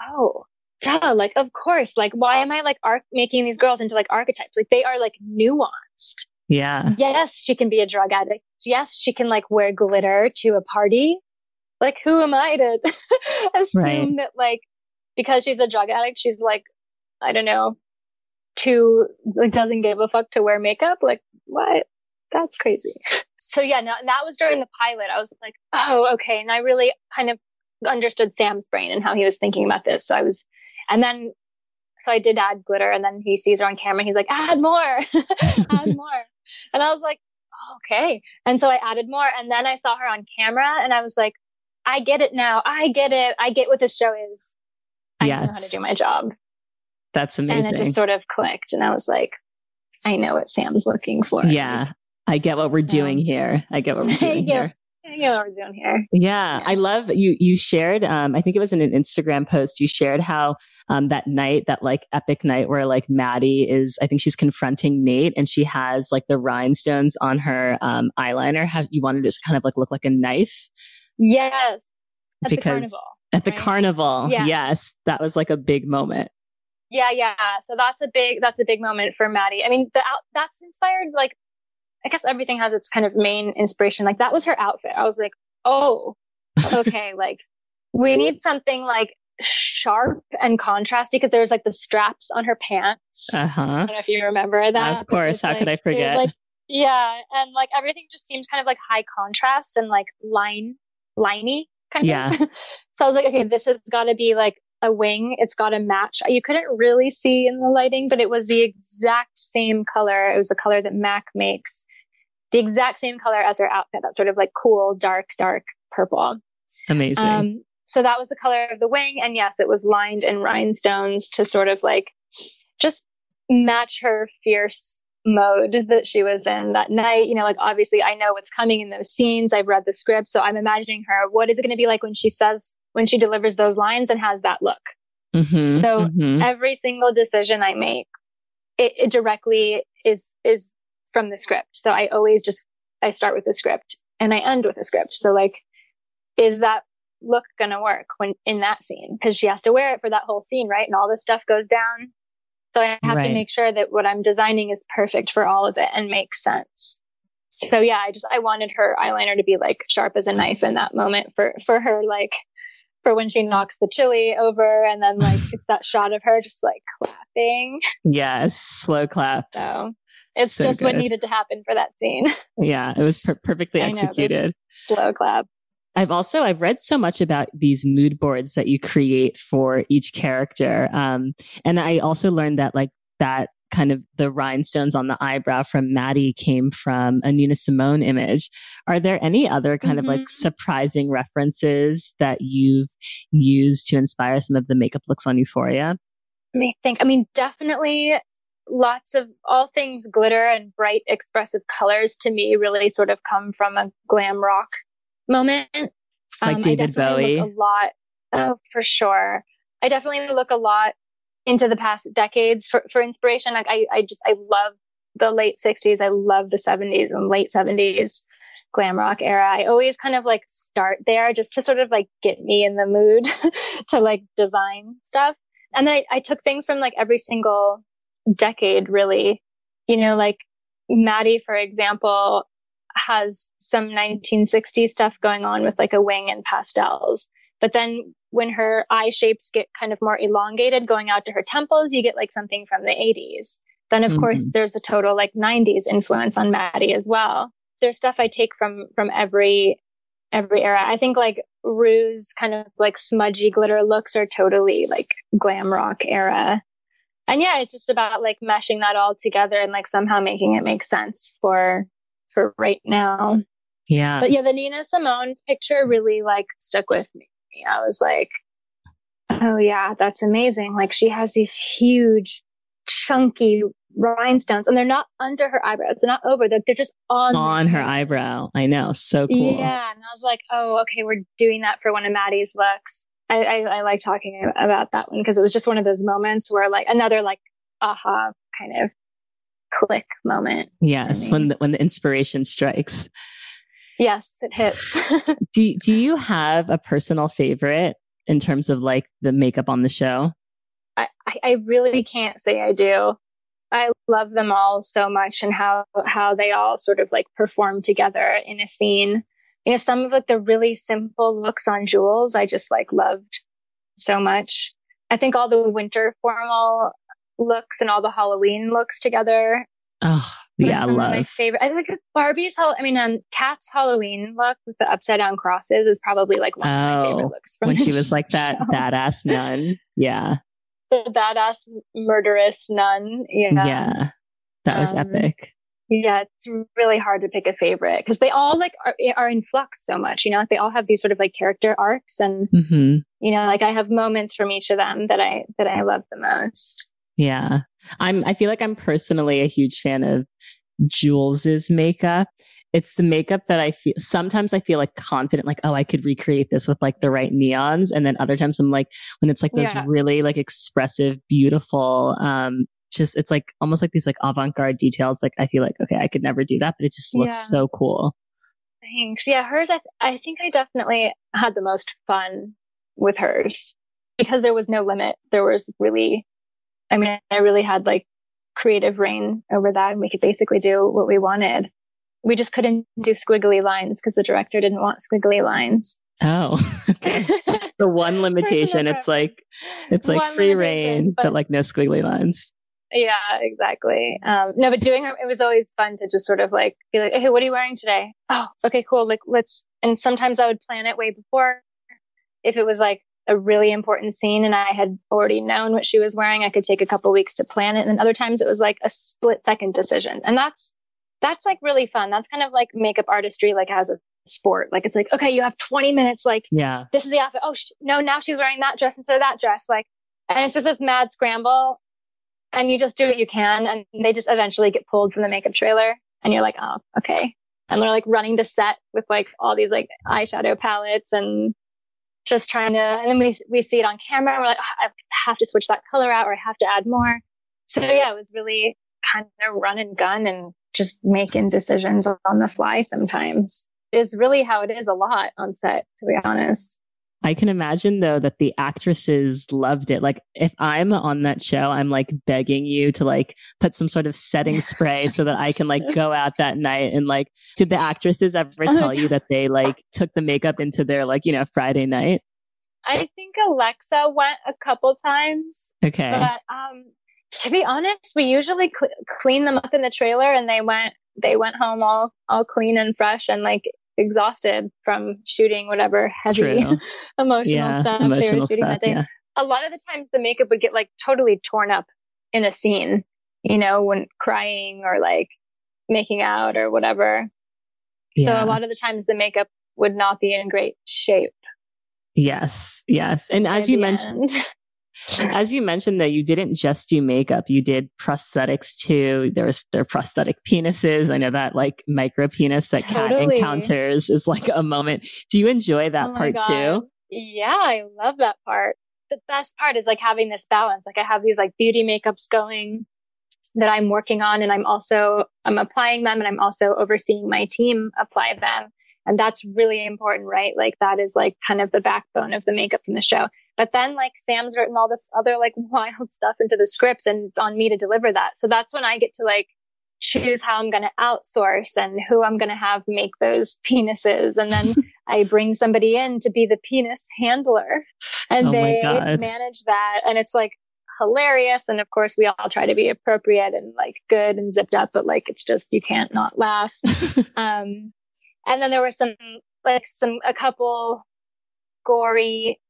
S2: oh yeah, like of course. Like why am I like arc making these girls into like archetypes? Like they are like nuanced.
S1: Yeah.
S2: Yes, she can be a drug addict. Yes, she can like wear glitter to a party. Like who am I to assume right. that like because she's a drug addict, she's like, I don't know, too, like, doesn't give a fuck to wear makeup. Like, what? That's crazy. So yeah, no, that was during the pilot. I was like, oh, okay. And I really kind of understood Sam's brain and how he was thinking about this. So I was, and then, so I did add glitter and then he sees her on camera. He's like, add more, add more. And I was like, okay. And so I added more and then I saw her on camera and I was like, I get it now. I get it. I get what this show is. I yes. know how to do my job.
S1: That's amazing.
S2: And it just sort of clicked. And I was like, I know what Sam's looking for.
S1: Yeah. I get what we're doing here. I get what we're doing here.
S2: I get what we're doing here.
S1: Yeah, yeah. I love you. You shared, um, I think it was in an Instagram post. You shared how um, that night, that like epic night where like Maddy is, I think she's confronting Nate, and she has like the rhinestones on her um, eyeliner. How you wanted it to kind of like look like a knife.
S2: Yes, at because, the carnival
S1: at the right? carnival. Yeah. Yes, that was like a big moment.
S2: Yeah, yeah. So that's a big that's a big moment for Maddy. I mean, the out, that's inspired like I guess everything has its kind of main inspiration. Like that was her outfit. I was like, "Oh, okay, like we need something like sharp and contrasty because there's like the straps on her pants. Uh-huh. I don't know if you remember that.
S1: Of course, how like, could I forget?
S2: Like, yeah, and like everything just seemed kind of like high contrast and like line liney kind yeah. of. so I was like, okay, this has got to be like a wing. It's got to match. You couldn't really see in the lighting, but it was the exact same color. It was a color that Mac makes. The exact same color as her outfit. That sort of like cool, dark, dark purple.
S1: Amazing. Um,
S2: so that was the color of the wing. And yes, it was lined in rhinestones to sort of like just match her fierce mode that she was in that night. You know, like obviously I know what's coming in those scenes. I've read the script. So I'm imagining her. What is it going to be like when she says, when she delivers those lines and has that look? Mm-hmm, so mm-hmm. every single decision I make, it, it directly is, is from the script. So I always just, I start with the script and I end with the script. So like, is that look going to work when in that scene? Cause she has to wear it for that whole scene, right? And all this stuff goes down. So I have right. to make sure that what I'm designing is perfect for all of it and makes sense. So yeah, I just, I wanted her eyeliner to be like sharp as a knife in that moment for, for her, like, for when she knocks the chili over and then like it's that shot of her just like clapping.
S1: Yes. Slow clap.
S2: So it's so just good. what needed to happen for that scene.
S1: Yeah. It was per- perfectly executed. Know,
S2: slow clap.
S1: I've also I've read so much about these mood boards that you create for each character, um, and I also learned that like that kind of the rhinestones on the eyebrow from Maddy came from a Nina Simone image. Are there any other kind mm-hmm. of like mm-hmm. surprising references that you've used to inspire some of the makeup looks on Euphoria?
S2: Let me think. I mean, definitely lots of all things glitter and bright expressive colors to me really sort of come from a glam rock moment.
S1: Like um, David Bowie.
S2: a lot. Oh, for sure. I definitely look a lot into the past decades for, for inspiration. Like I, I just, I love the late sixties. I love the seventies and late seventies glam rock era. I always kind of like start there just to sort of like get me in the mood to like design stuff. And then I, I took things from like every single decade, really. You know, like Maddie, for example, has some 1960s stuff going on with like a wing and pastels. But then when her eye shapes get kind of more elongated going out to her temples, you get like something from the 80s. Then of mm-hmm. course there's a total like 90s influence on Maddy as well. There's stuff I take from from every every era. I think like Rue's kind of like smudgy glitter looks are totally like glam rock era. And yeah, it's just about like meshing that all together and like somehow making it make sense for for right now.
S1: Yeah.
S2: But yeah, the Nina Simone picture really like stuck with me. I was like, oh yeah, that's amazing. Like she has these huge, chunky rhinestones and they're not under her eyebrows. They're not over. They're, they're just on,
S1: on her eyebrow. I know. So cool.
S2: Yeah. And I was like, oh, okay, we're doing that for one of Maddy's looks. I, I, I like talking about that one because it was just one of those moments where like another like aha kind of click moment.
S1: Yes, when the, when the inspiration strikes.
S2: Yes, it hits.
S1: do do you have a personal favorite in terms of like the makeup on the show?
S2: I, I really can't say I do. I love them all so much and how how they all sort of like perform together in a scene. You know, some of like the really simple looks on Jules, I just like loved so much. I think all the winter formal looks and all the Halloween looks together.
S1: Oh, yeah, I love my
S2: favorite. I think Barbie's. I mean, um, Kat's Halloween look with the upside down crosses is probably like one oh, of my favorite oh, looks
S1: when she was like that badass nun. Yeah,
S2: the badass murderous nun. Yeah,
S1: yeah, that was um, epic.
S2: Yeah, it's really hard to pick a favorite because they all like are, are in flux so much. You know, like they all have these sort of like character arcs, and mm-hmm. you know, like I have moments from each of them that I that I love the most.
S1: Yeah. I'm, I feel like I'm personally a huge fan of Jules's makeup. It's the makeup that I feel, sometimes I feel like confident, like, oh, I could recreate this with like the right neons. And then other times I'm like, when it's like those yeah. really like expressive, beautiful, um, just, it's like almost like these like avant garde details. Like I feel like, okay, I could never do that, but it just looks yeah. so cool.
S2: Thanks. Yeah. Hers, I, th- I think I definitely had the most fun with hers because there was no limit. There was really I mean, I really had like creative rein over that and we could basically do what we wanted. We just couldn't do squiggly lines because the director didn't want squiggly lines.
S1: Oh, okay. the one limitation. it's like, it's like one free rein, but, but, like no squiggly lines.
S2: Yeah, exactly. Um, no, but doing it, it was always fun to just sort of like be like, Hey, what are you wearing today? Oh, okay, cool. Like let's, and sometimes I would plan it way before. If it was like, a really important scene and I had already known what she was wearing, I could take a couple weeks to plan it. And then other times it was like a split second decision. And that's, that's like really fun. That's kind of like makeup artistry, like as a sport. Like it's like, okay, you have 20 minutes. Like,
S1: yeah,
S2: this is the outfit. Oh, sh- no, now she's wearing that dress instead of that dress. Like, and it's just this mad scramble. and you just do what you can. And they just eventually get pulled from the makeup trailer and you're like, oh, okay. And they're like running to set with like all these like eyeshadow palettes and just trying to, and then we, we see it on camera and we're like, oh, I have to switch that color out or I have to add more. So yeah, it was really kind of run and gun and just making decisions on the fly sometimes is really how it is a lot on set, to be honest.
S1: I can imagine though that the actresses loved it. Like if I'm on that show, I'm like begging you to like put some sort of setting spray so that I can like go out that night and like did the actresses ever tell you that they like took the makeup into their like, you know, Friday night?
S2: I think Alexa went a couple times.
S1: Okay.
S2: But um to be honest, we usually cl- clean them up in the trailer and they went they went home all all clean and fresh and like exhausted from shooting whatever heavy emotional yeah, stuff emotional they were shooting stuff, that day. Yeah. A lot of the times the makeup would get like totally torn up in a scene, you know, when crying or like making out or whatever. Yeah. So a lot of the times the makeup would not be in great shape.
S1: Yes, yes. And as you mentioned, As you mentioned, that you didn't just do makeup; you did prosthetics too. There's their prosthetic penises. I know that like micro penis that totally. Kat encounters is like a moment. Do you enjoy that oh part too?
S2: Yeah, I love that part. The best part is like having this balance. Like I have these like beauty makeups going that I'm working on, and I'm also I'm applying them, and I'm also overseeing my team apply them. And that's really important, right? Like that is like kind of the backbone of the makeup from the show. But then like Sam's written all this other like wild stuff into the scripts and it's on me to deliver that. So that's when I get to like choose how I'm going to outsource and who I'm going to have make those penises. And then I bring somebody in to be the penis handler and oh they manage that. And it's like hilarious. And of course we all try to be appropriate and like good and zipped up, but like it's just, you can't not laugh. um, and then there were some, like some, a couple gory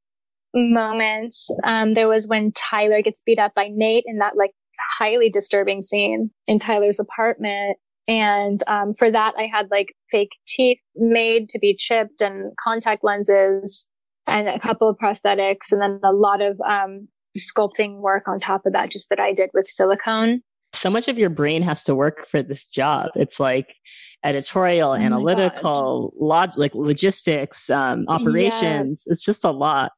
S2: moments. Um, there was when Tyler gets beat up by Nate in that like highly disturbing scene in Tyler's apartment. And, um, for that, I had like fake teeth made to be chipped and contact lenses and a couple of prosthetics and then a lot of, um, sculpting work on top of that, just that I did with silicone.
S1: So much of your brain has to work for this job. It's like editorial, oh analytical, log, like logistics, um, operations. Yes. It's just a lot.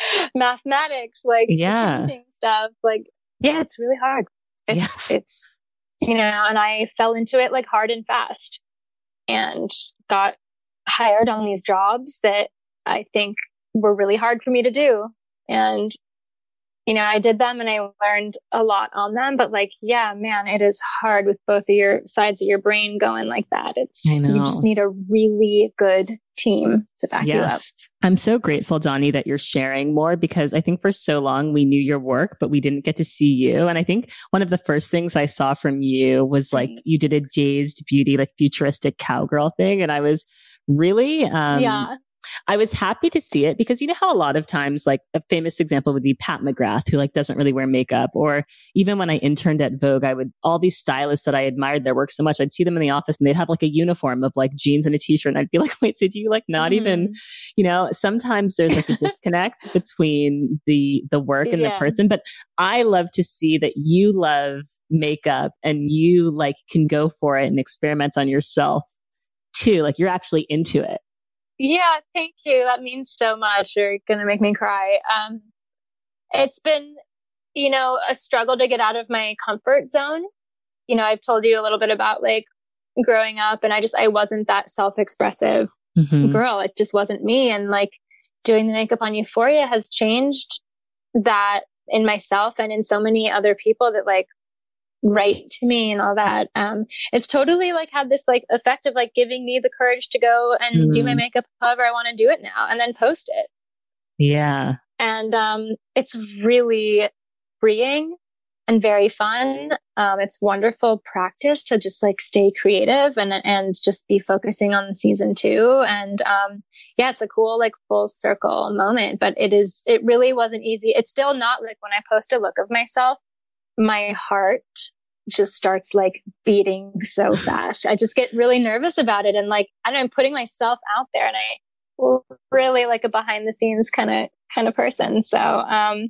S2: mathematics, like
S1: yeah.
S2: stuff. Like, yeah, it's really hard. It's, yes. it's, you know, and I fell into it like hard and fast and got hired on these jobs that I think were really hard for me to do. And you know, I did them and I learned a lot on them. But like, yeah, man, it is hard with both of your sides of your brain going like that. It's, you just need a really good team to back yes. you up.
S1: I'm so grateful, Donni, that you're sharing more because I think for so long we knew your work, but we didn't get to see you. And I think one of the first things I saw from you was like mm-hmm. you did a dazed beauty, like futuristic cowgirl thing. And I was really, um,
S2: yeah.
S1: I was happy to see it because you know how a lot of times, like a famous example would be Pat McGrath, who like doesn't really wear makeup, or even when I interned at Vogue, I would all these stylists that I admired their work so much, I'd see them in the office and they'd have like a uniform of like jeans and a t-shirt, and I'd be like, wait, so do you like not mm-hmm. even, you know? Sometimes there's like a disconnect between the the work and yeah. the person, but I love to see that you love makeup and you like can go for it and experiment on yourself too. Like you're actually into it.
S2: Yeah, thank you. That means so much. You're going to make me cry. Um, it's been, you know, a struggle to get out of my comfort zone. You know, I've told you a little bit about like growing up and I just, I wasn't that self-expressive mm-hmm. girl. It just wasn't me. And like doing the makeup on Euphoria has changed that in myself and in so many other people that like write to me and all that. Um, it's totally like had this like effect of like giving me the courage to go and mm. do my mm-hmm. makeup however I want to do it now and then post it.
S1: Yeah.
S2: And, um, it's really freeing and very fun. Um, it's wonderful practice to just like stay creative and, and just be focusing on season two. And, um, yeah, it's a cool, like full circle moment, but it is, it really wasn't easy. It's still not like when I post a look of myself, my heart just starts like beating so fast. I just get really nervous about it. And like, I know I'm putting myself out there and I really like a behind the scenes kind of, kind of person. So, um,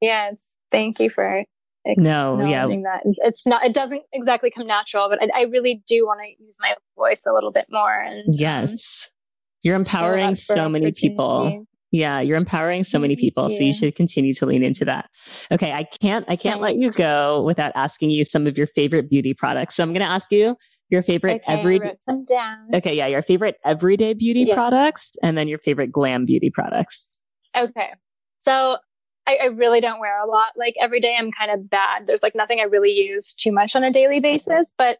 S2: yeah, it's, thank you for,
S1: no, yeah,
S2: that it's not. It doesn't exactly come natural, but I, I really do want to use my voice a little bit more. And
S1: um, yes, you're empowering so many people. Yeah, you're empowering so many people. So you should continue to lean into that. Okay, I can't I can't let you go without asking you some of your favorite beauty products. So I'm going to ask you your favorite
S2: okay,
S1: everyday
S2: down.
S1: Okay, yeah, your favorite everyday beauty yeah. products and then your favorite glam beauty products.
S2: Okay. So I, I, really don't wear a lot. Like every day I'm kind of bad. There's like nothing I really use too much on a daily basis, but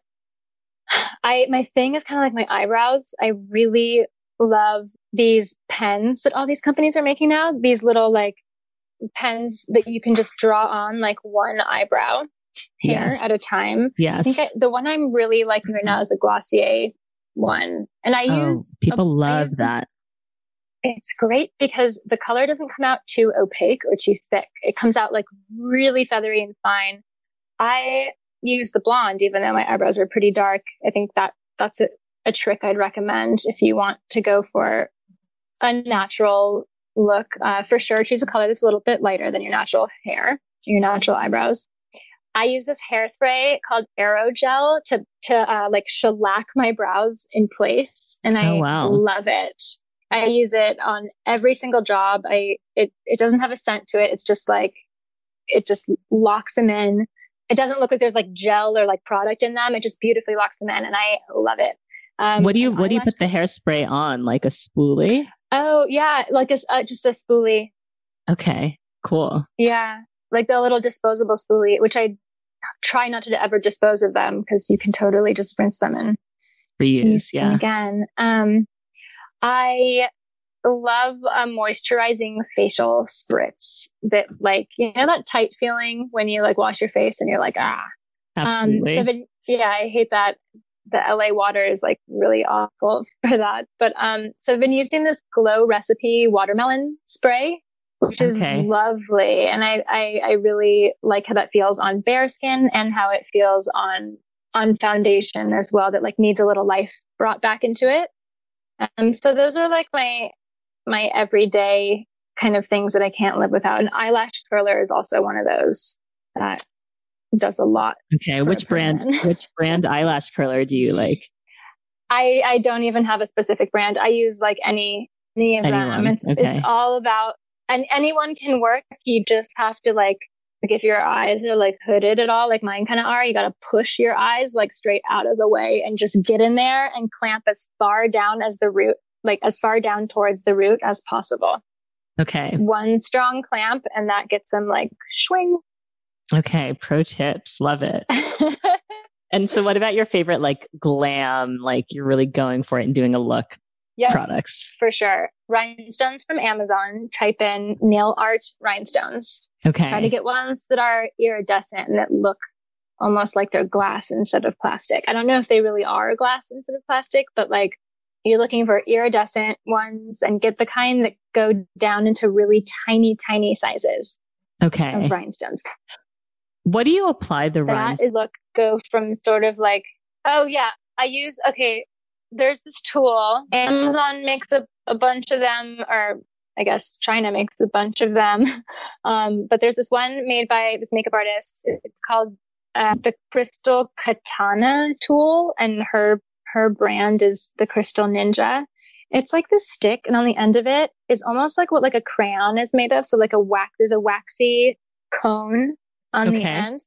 S2: I my thing is kind of like my eyebrows. I really love these pens that all these companies are making now. These little like pens that you can just draw on like one eyebrow hair yes. at a time.
S1: Yes.
S2: I think I, the one I'm really liking right now is the Glossier one. And I oh, use
S1: people a, love use, that.
S2: It's great because the color doesn't come out too opaque or too thick. It comes out like really feathery and fine. I use the blonde even though my eyebrows are pretty dark. I think that that's a, a trick I'd recommend if you want to go for a natural look. Uh, for sure, choose a color that's a little bit lighter than your natural hair, your natural eyebrows. I use this hairspray called Aerogel to to uh, like shellac my brows in place, and I oh, wow. love it. I use it on every single job. I it it doesn't have a scent to it. It's just like it just locks them in. It doesn't look like there's like gel or like product in them. It just beautifully locks them in, and I love it.
S1: Um, what do you what do you put the hairspray on? Like a spoolie?
S2: Oh yeah, like a uh, just a spoolie.
S1: Okay, cool.
S2: Yeah, like the little disposable spoolie, which I try not to ever dispose of them because you can totally just rinse them and
S1: reuse. Yeah.
S2: Again, um, I love a moisturizing facial spritz that like you know that tight feeling when you like wash your face and you're like ah.
S1: Absolutely.
S2: Um, so yeah, I hate that the LA water is like really awful for that. But um, so I've been using this Glow Recipe watermelon spray, which is okay. lovely, and I, I I really like how that feels on bare skin and how it feels on on foundation as well. That like needs a little life brought back into it. Um, so those are like my my everyday kind of things that I can't live without. An eyelash curler is also one of those that does a lot.
S1: Okay, which brand which brand eyelash curler do you like?
S2: I I don't even have a specific brand. I use like any any of anyone. them. It's okay. it's all about and anyone can work. You just have to like like if your eyes are like hooded at all, like mine kind of are, you got to push your eyes like straight out of the way and just get in there and clamp as far down as the root, like as far down towards the root as possible.
S1: Okay.
S2: One strong clamp and that gets them like swing
S1: Okay, pro tips. Love it. and so what about your favorite like glam, like you're really going for it and doing a look yeah, products?
S2: For sure. Rhinestones from Amazon. Type in nail art rhinestones.
S1: Okay.
S2: Try to get ones that are iridescent and that look almost like they're glass instead of plastic. I don't know if they really are glass instead of plastic, but like you're looking for iridescent ones and get the kind that go down into really tiny, tiny sizes.
S1: Okay.
S2: Of rhinestones.
S1: What do you apply the
S2: that is look go from sort of like oh yeah I use okay there's this tool. Amazon makes a, a bunch of them or I guess China makes a bunch of them. Um, but there's this one made by this makeup artist. It's called uh, the Crystal Katana tool and her her brand is the Crystal Ninja. It's like this stick and on the end of it is almost like what like a crayon is made of. So like a wax there's a waxy cone on okay. the end.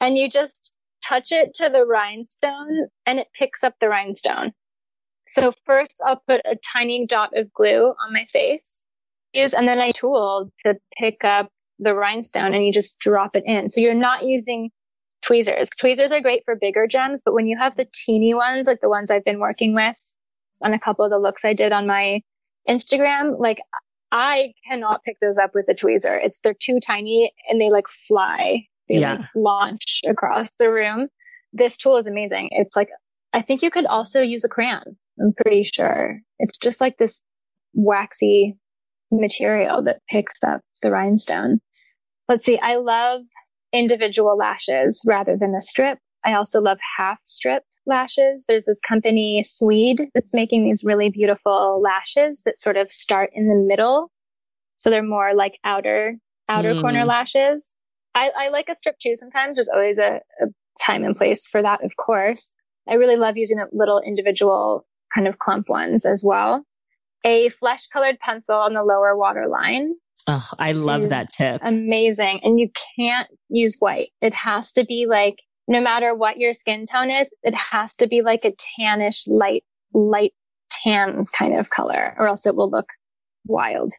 S2: And you just touch it to the rhinestone and it picks up the rhinestone. So first I'll put a tiny dot of glue on my face use, and then I tool to pick up the rhinestone and you just drop it in. So you're not using tweezers. Tweezers are great for bigger gems, but when you have the teeny ones, like the ones I've been working with on a couple of the looks I did on my Instagram, like I cannot pick those up with a tweezer. It's they're too tiny and they like fly. They yeah. like launch across the room. This tool is amazing. It's like I think you could also use a crayon. I'm pretty sure. It's just like this waxy material that picks up the rhinestone. Let's see. I love individual lashes rather than a strip. I also love half strip lashes. There's this company, Swede, that's making these really beautiful lashes that sort of start in the middle. So they're more like outer, outer mm. corner lashes. I, I like a strip too sometimes. There's always a, a time and place for that, of course. I really love using the little individual kind of clump ones as well. A flesh colored pencil on the lower water line.
S1: Oh, I love that tip.
S2: Amazing. And you can't use white. It has to be like, no matter what your skin tone is, it has to be like a tannish, light, light tan kind of color, or else it will look wild,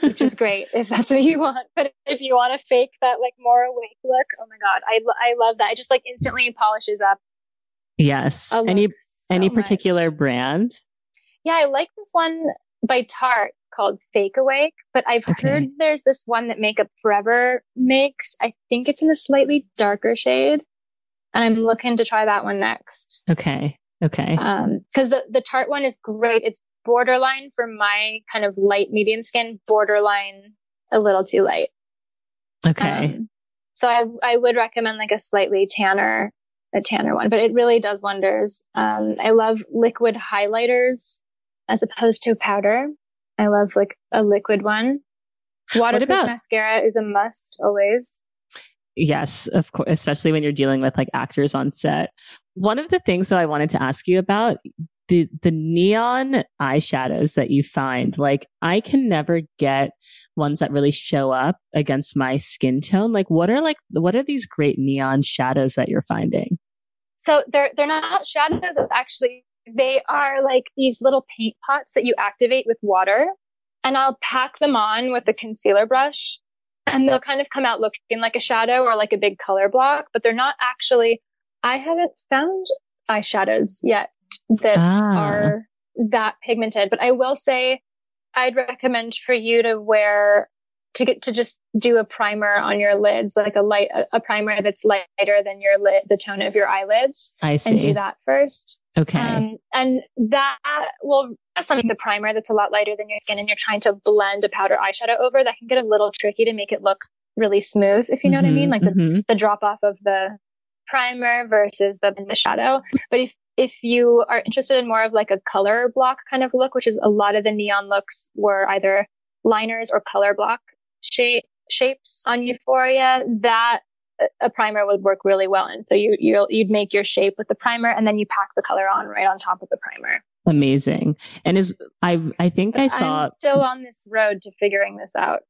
S2: which is great if that's what you want. But if you want to fake that like more awake look, oh my God, I, I love that. It just like instantly polishes up.
S1: Yes. Any, so any particular much. brand?
S2: Yeah, I like this one by Tarte called Fake Awake, but I've okay. heard there's this one that Makeup Forever makes. I think it's in a slightly darker shade. And I'm looking to try that one next.
S1: Okay. Okay.
S2: Um, cause the, the Tarte one is great. It's borderline for my kind of light medium skin, borderline a little too light.
S1: Okay. Um,
S2: so I, I would recommend like a slightly tanner, a tanner one, but it really does wonders. Um, I love liquid highlighters as opposed to powder. I love like a liquid one. Waterproof about- mascara is a must always.
S1: Yes, of course, especially when you're dealing with like actors on set. One of the things that I wanted to ask you about the the neon eyeshadows that you find, like I can never get ones that really show up against my skin tone. Like what are like what are these great neon shadows that you're finding?
S2: So they're they're not shadows, actually they are like these little paint pots that you activate with water and I'll pack them on with a concealer brush and they'll kind of come out looking like a shadow or like a big color block, but they're not actually, I haven't found eyeshadows yet that ah. are that pigmented, but I will say I'd recommend for you to wear to get to just do a primer on your lids, like a light, a, a primer that's lighter than your lid, the tone of your eyelids.
S1: I see.
S2: And do that first.
S1: Okay. Um,
S2: and that will, something the primer that's a lot lighter than your skin and you're trying to blend a powder eyeshadow over, that can get a little tricky to make it look really smooth, if you know mm-hmm, what I mean? Like mm-hmm. the, the drop off of the primer versus the, the shadow. But if, if you are interested in more of like a color block kind of look, which is a lot of the neon looks were either liners or color block shape, shapes on Euphoria, that a primer would work really well in. So you you you'd make your shape with the primer, and then you pack the color on right on top of the primer.
S1: Amazing. And is I I think I saw
S2: I'm still on this road to figuring this out.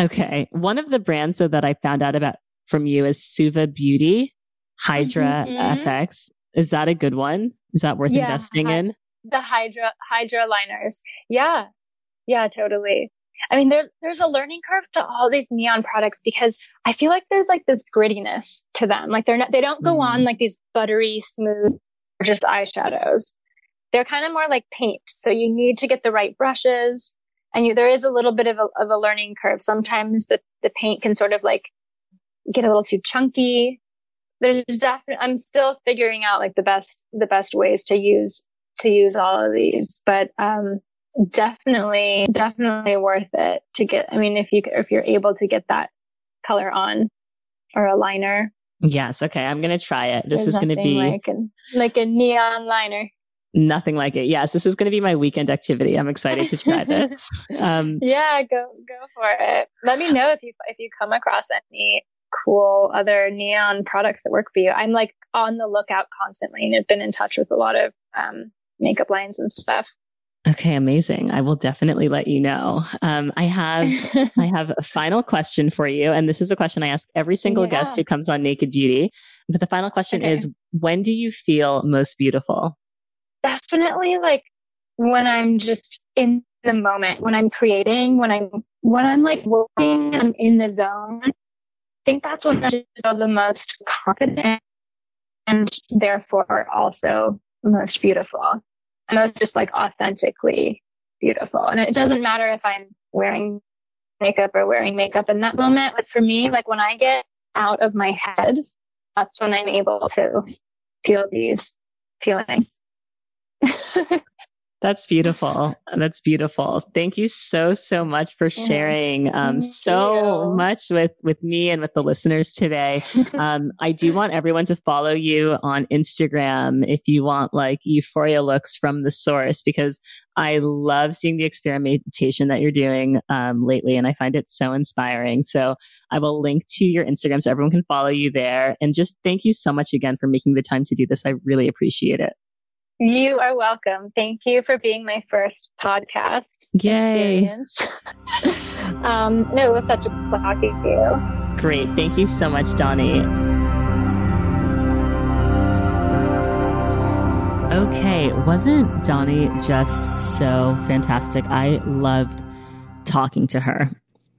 S1: Okay, one of the brands that I found out about from you is Suva Beauty Hydra mm-hmm. FX. Is that a good one? Is that worth yeah, investing hi- in?
S2: The Hydra Hydra liners. Yeah. Yeah, totally. I mean, there's, there's a learning curve to all these neon products because I feel like there's like this grittiness to them. Like they're not, they don't go mm. on mm-hmm. like these buttery, smooth, just eyeshadows. They're kind of more like paint. So you need to get the right brushes and you, there is a little bit of a, of a learning curve. Sometimes the, the paint can sort of like get a little too chunky. There's definitely, I'm still figuring out like the best, the best ways to use, to use all of these. But, um, definitely, definitely worth it to get. I mean, if you, if you're able to get that color on or a liner.
S1: Yes. Okay. I'm going to try it. This There's is going to be
S2: like a, like a neon liner.
S1: Nothing like it. Yes. This is going to be my weekend activity. I'm excited to try this.
S2: Um, yeah, go, go for it. Let me know if you, if you come across any cool other neon products that work for you. I'm like on the lookout constantly and I've been in touch with a lot of, um, makeup lines and stuff.
S1: Okay, amazing. I will definitely let you know. Um, I have I have a final question for you, and this is a question I ask every single yeah. guest who comes on Naked Beauty. But the final question okay. is: When do you feel most beautiful?
S2: Definitely, like when I'm just in the moment, when I'm creating, when I'm when I'm like working, I'm in the zone. I think that's when I feel the most confident, and therefore also most beautiful and it was just like authentically beautiful. And it doesn't matter if I'm wearing makeup or wearing makeup in that moment. But for me, like when I get out of my head, that's when I'm able to feel these feelings.
S3: That's beautiful. That's beautiful. Thank you so, so much for sharing um, so much with, with me and with the listeners today. um, I do want everyone to follow you on Instagram if you want like euphoria looks from the source, because I love seeing the experimentation that you're doing um, lately. And I find it so inspiring. So I will link to your Instagram so everyone can follow you there. And just thank you so much again for making the time to do this. I really appreciate it.
S2: You are welcome. Thank you for being my first podcast.
S3: Yay.
S2: um, no, it was such a pleasure talking to you.
S3: Great. Thank you so much, Donni. Okay, wasn't Donni just so fantastic? I loved talking to her.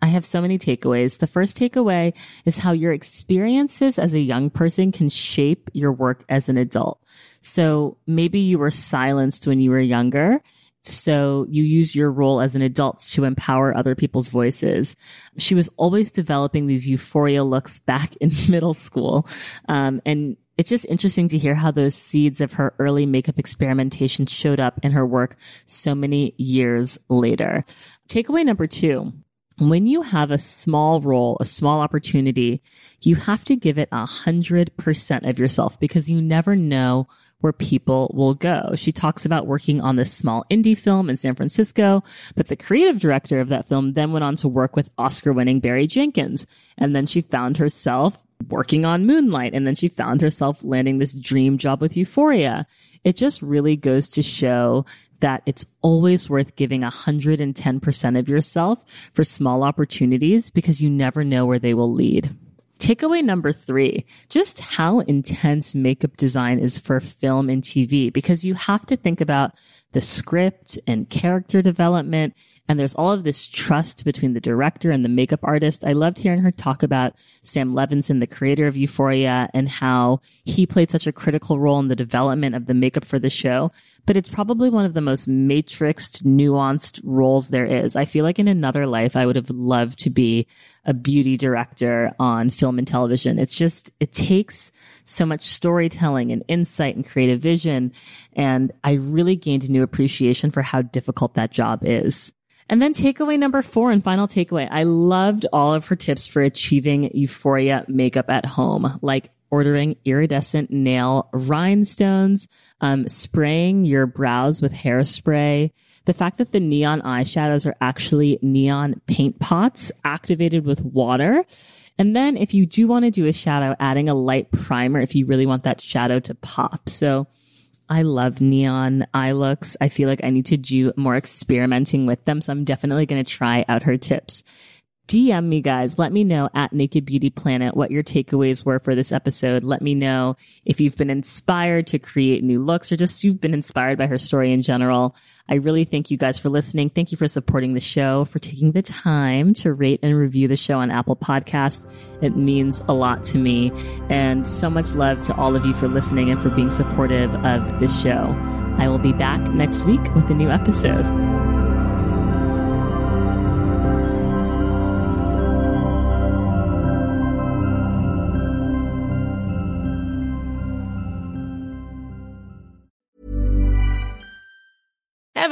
S3: I have so many takeaways. The first takeaway is how your experiences as a young person can shape your work as an adult. So maybe you were silenced when you were younger. So you use your role as an adult to empower other people's voices. She was always developing these euphoria looks back in middle school. Um, and it's just interesting to hear how those seeds of her early makeup experimentation showed up in her work so many years later. Takeaway number two when you have a small role, a small opportunity, you have to give it a hundred percent of yourself because you never know where people will go. She talks about working on this small indie film in San Francisco, but the creative director of that film then went on to work with Oscar winning Barry Jenkins. And then she found herself working on Moonlight. And then she found herself landing this dream job with Euphoria. It just really goes to show that it's always worth giving 110% of yourself for small opportunities because you never know where they will lead. Takeaway number three, just how intense makeup design is for film and TV because you have to think about the script and character development. And there's all of this trust between the director and the makeup artist. I loved hearing her talk about Sam Levinson, the creator of Euphoria, and how he played such a critical role in the development of the makeup for the show. But it's probably one of the most matrixed, nuanced roles there is. I feel like in another life, I would have loved to be a beauty director on film and television. It's just, it takes so much storytelling and insight and creative vision. And I really gained a new appreciation for how difficult that job is. And then takeaway number four and final takeaway. I loved all of her tips for achieving euphoria makeup at home, like ordering iridescent nail rhinestones, um, spraying your brows with hairspray, the fact that the neon eyeshadows are actually neon paint pots activated with water. And then if you do want to do a shadow, adding a light primer if you really want that shadow to pop. So I love neon eye looks. I feel like I need to do more experimenting with them. So I'm definitely going to try out her tips. DM me guys. Let me know at Naked Beauty Planet what your takeaways were for this episode. Let me know if you've been inspired to create new looks or just you've been inspired by her story in general. I really thank you guys for listening. Thank you for supporting the show, for taking the time to rate and review the show on Apple Podcast. It means a lot to me and so much love to all of you for listening and for being supportive of this show. I will be back next week with a new episode.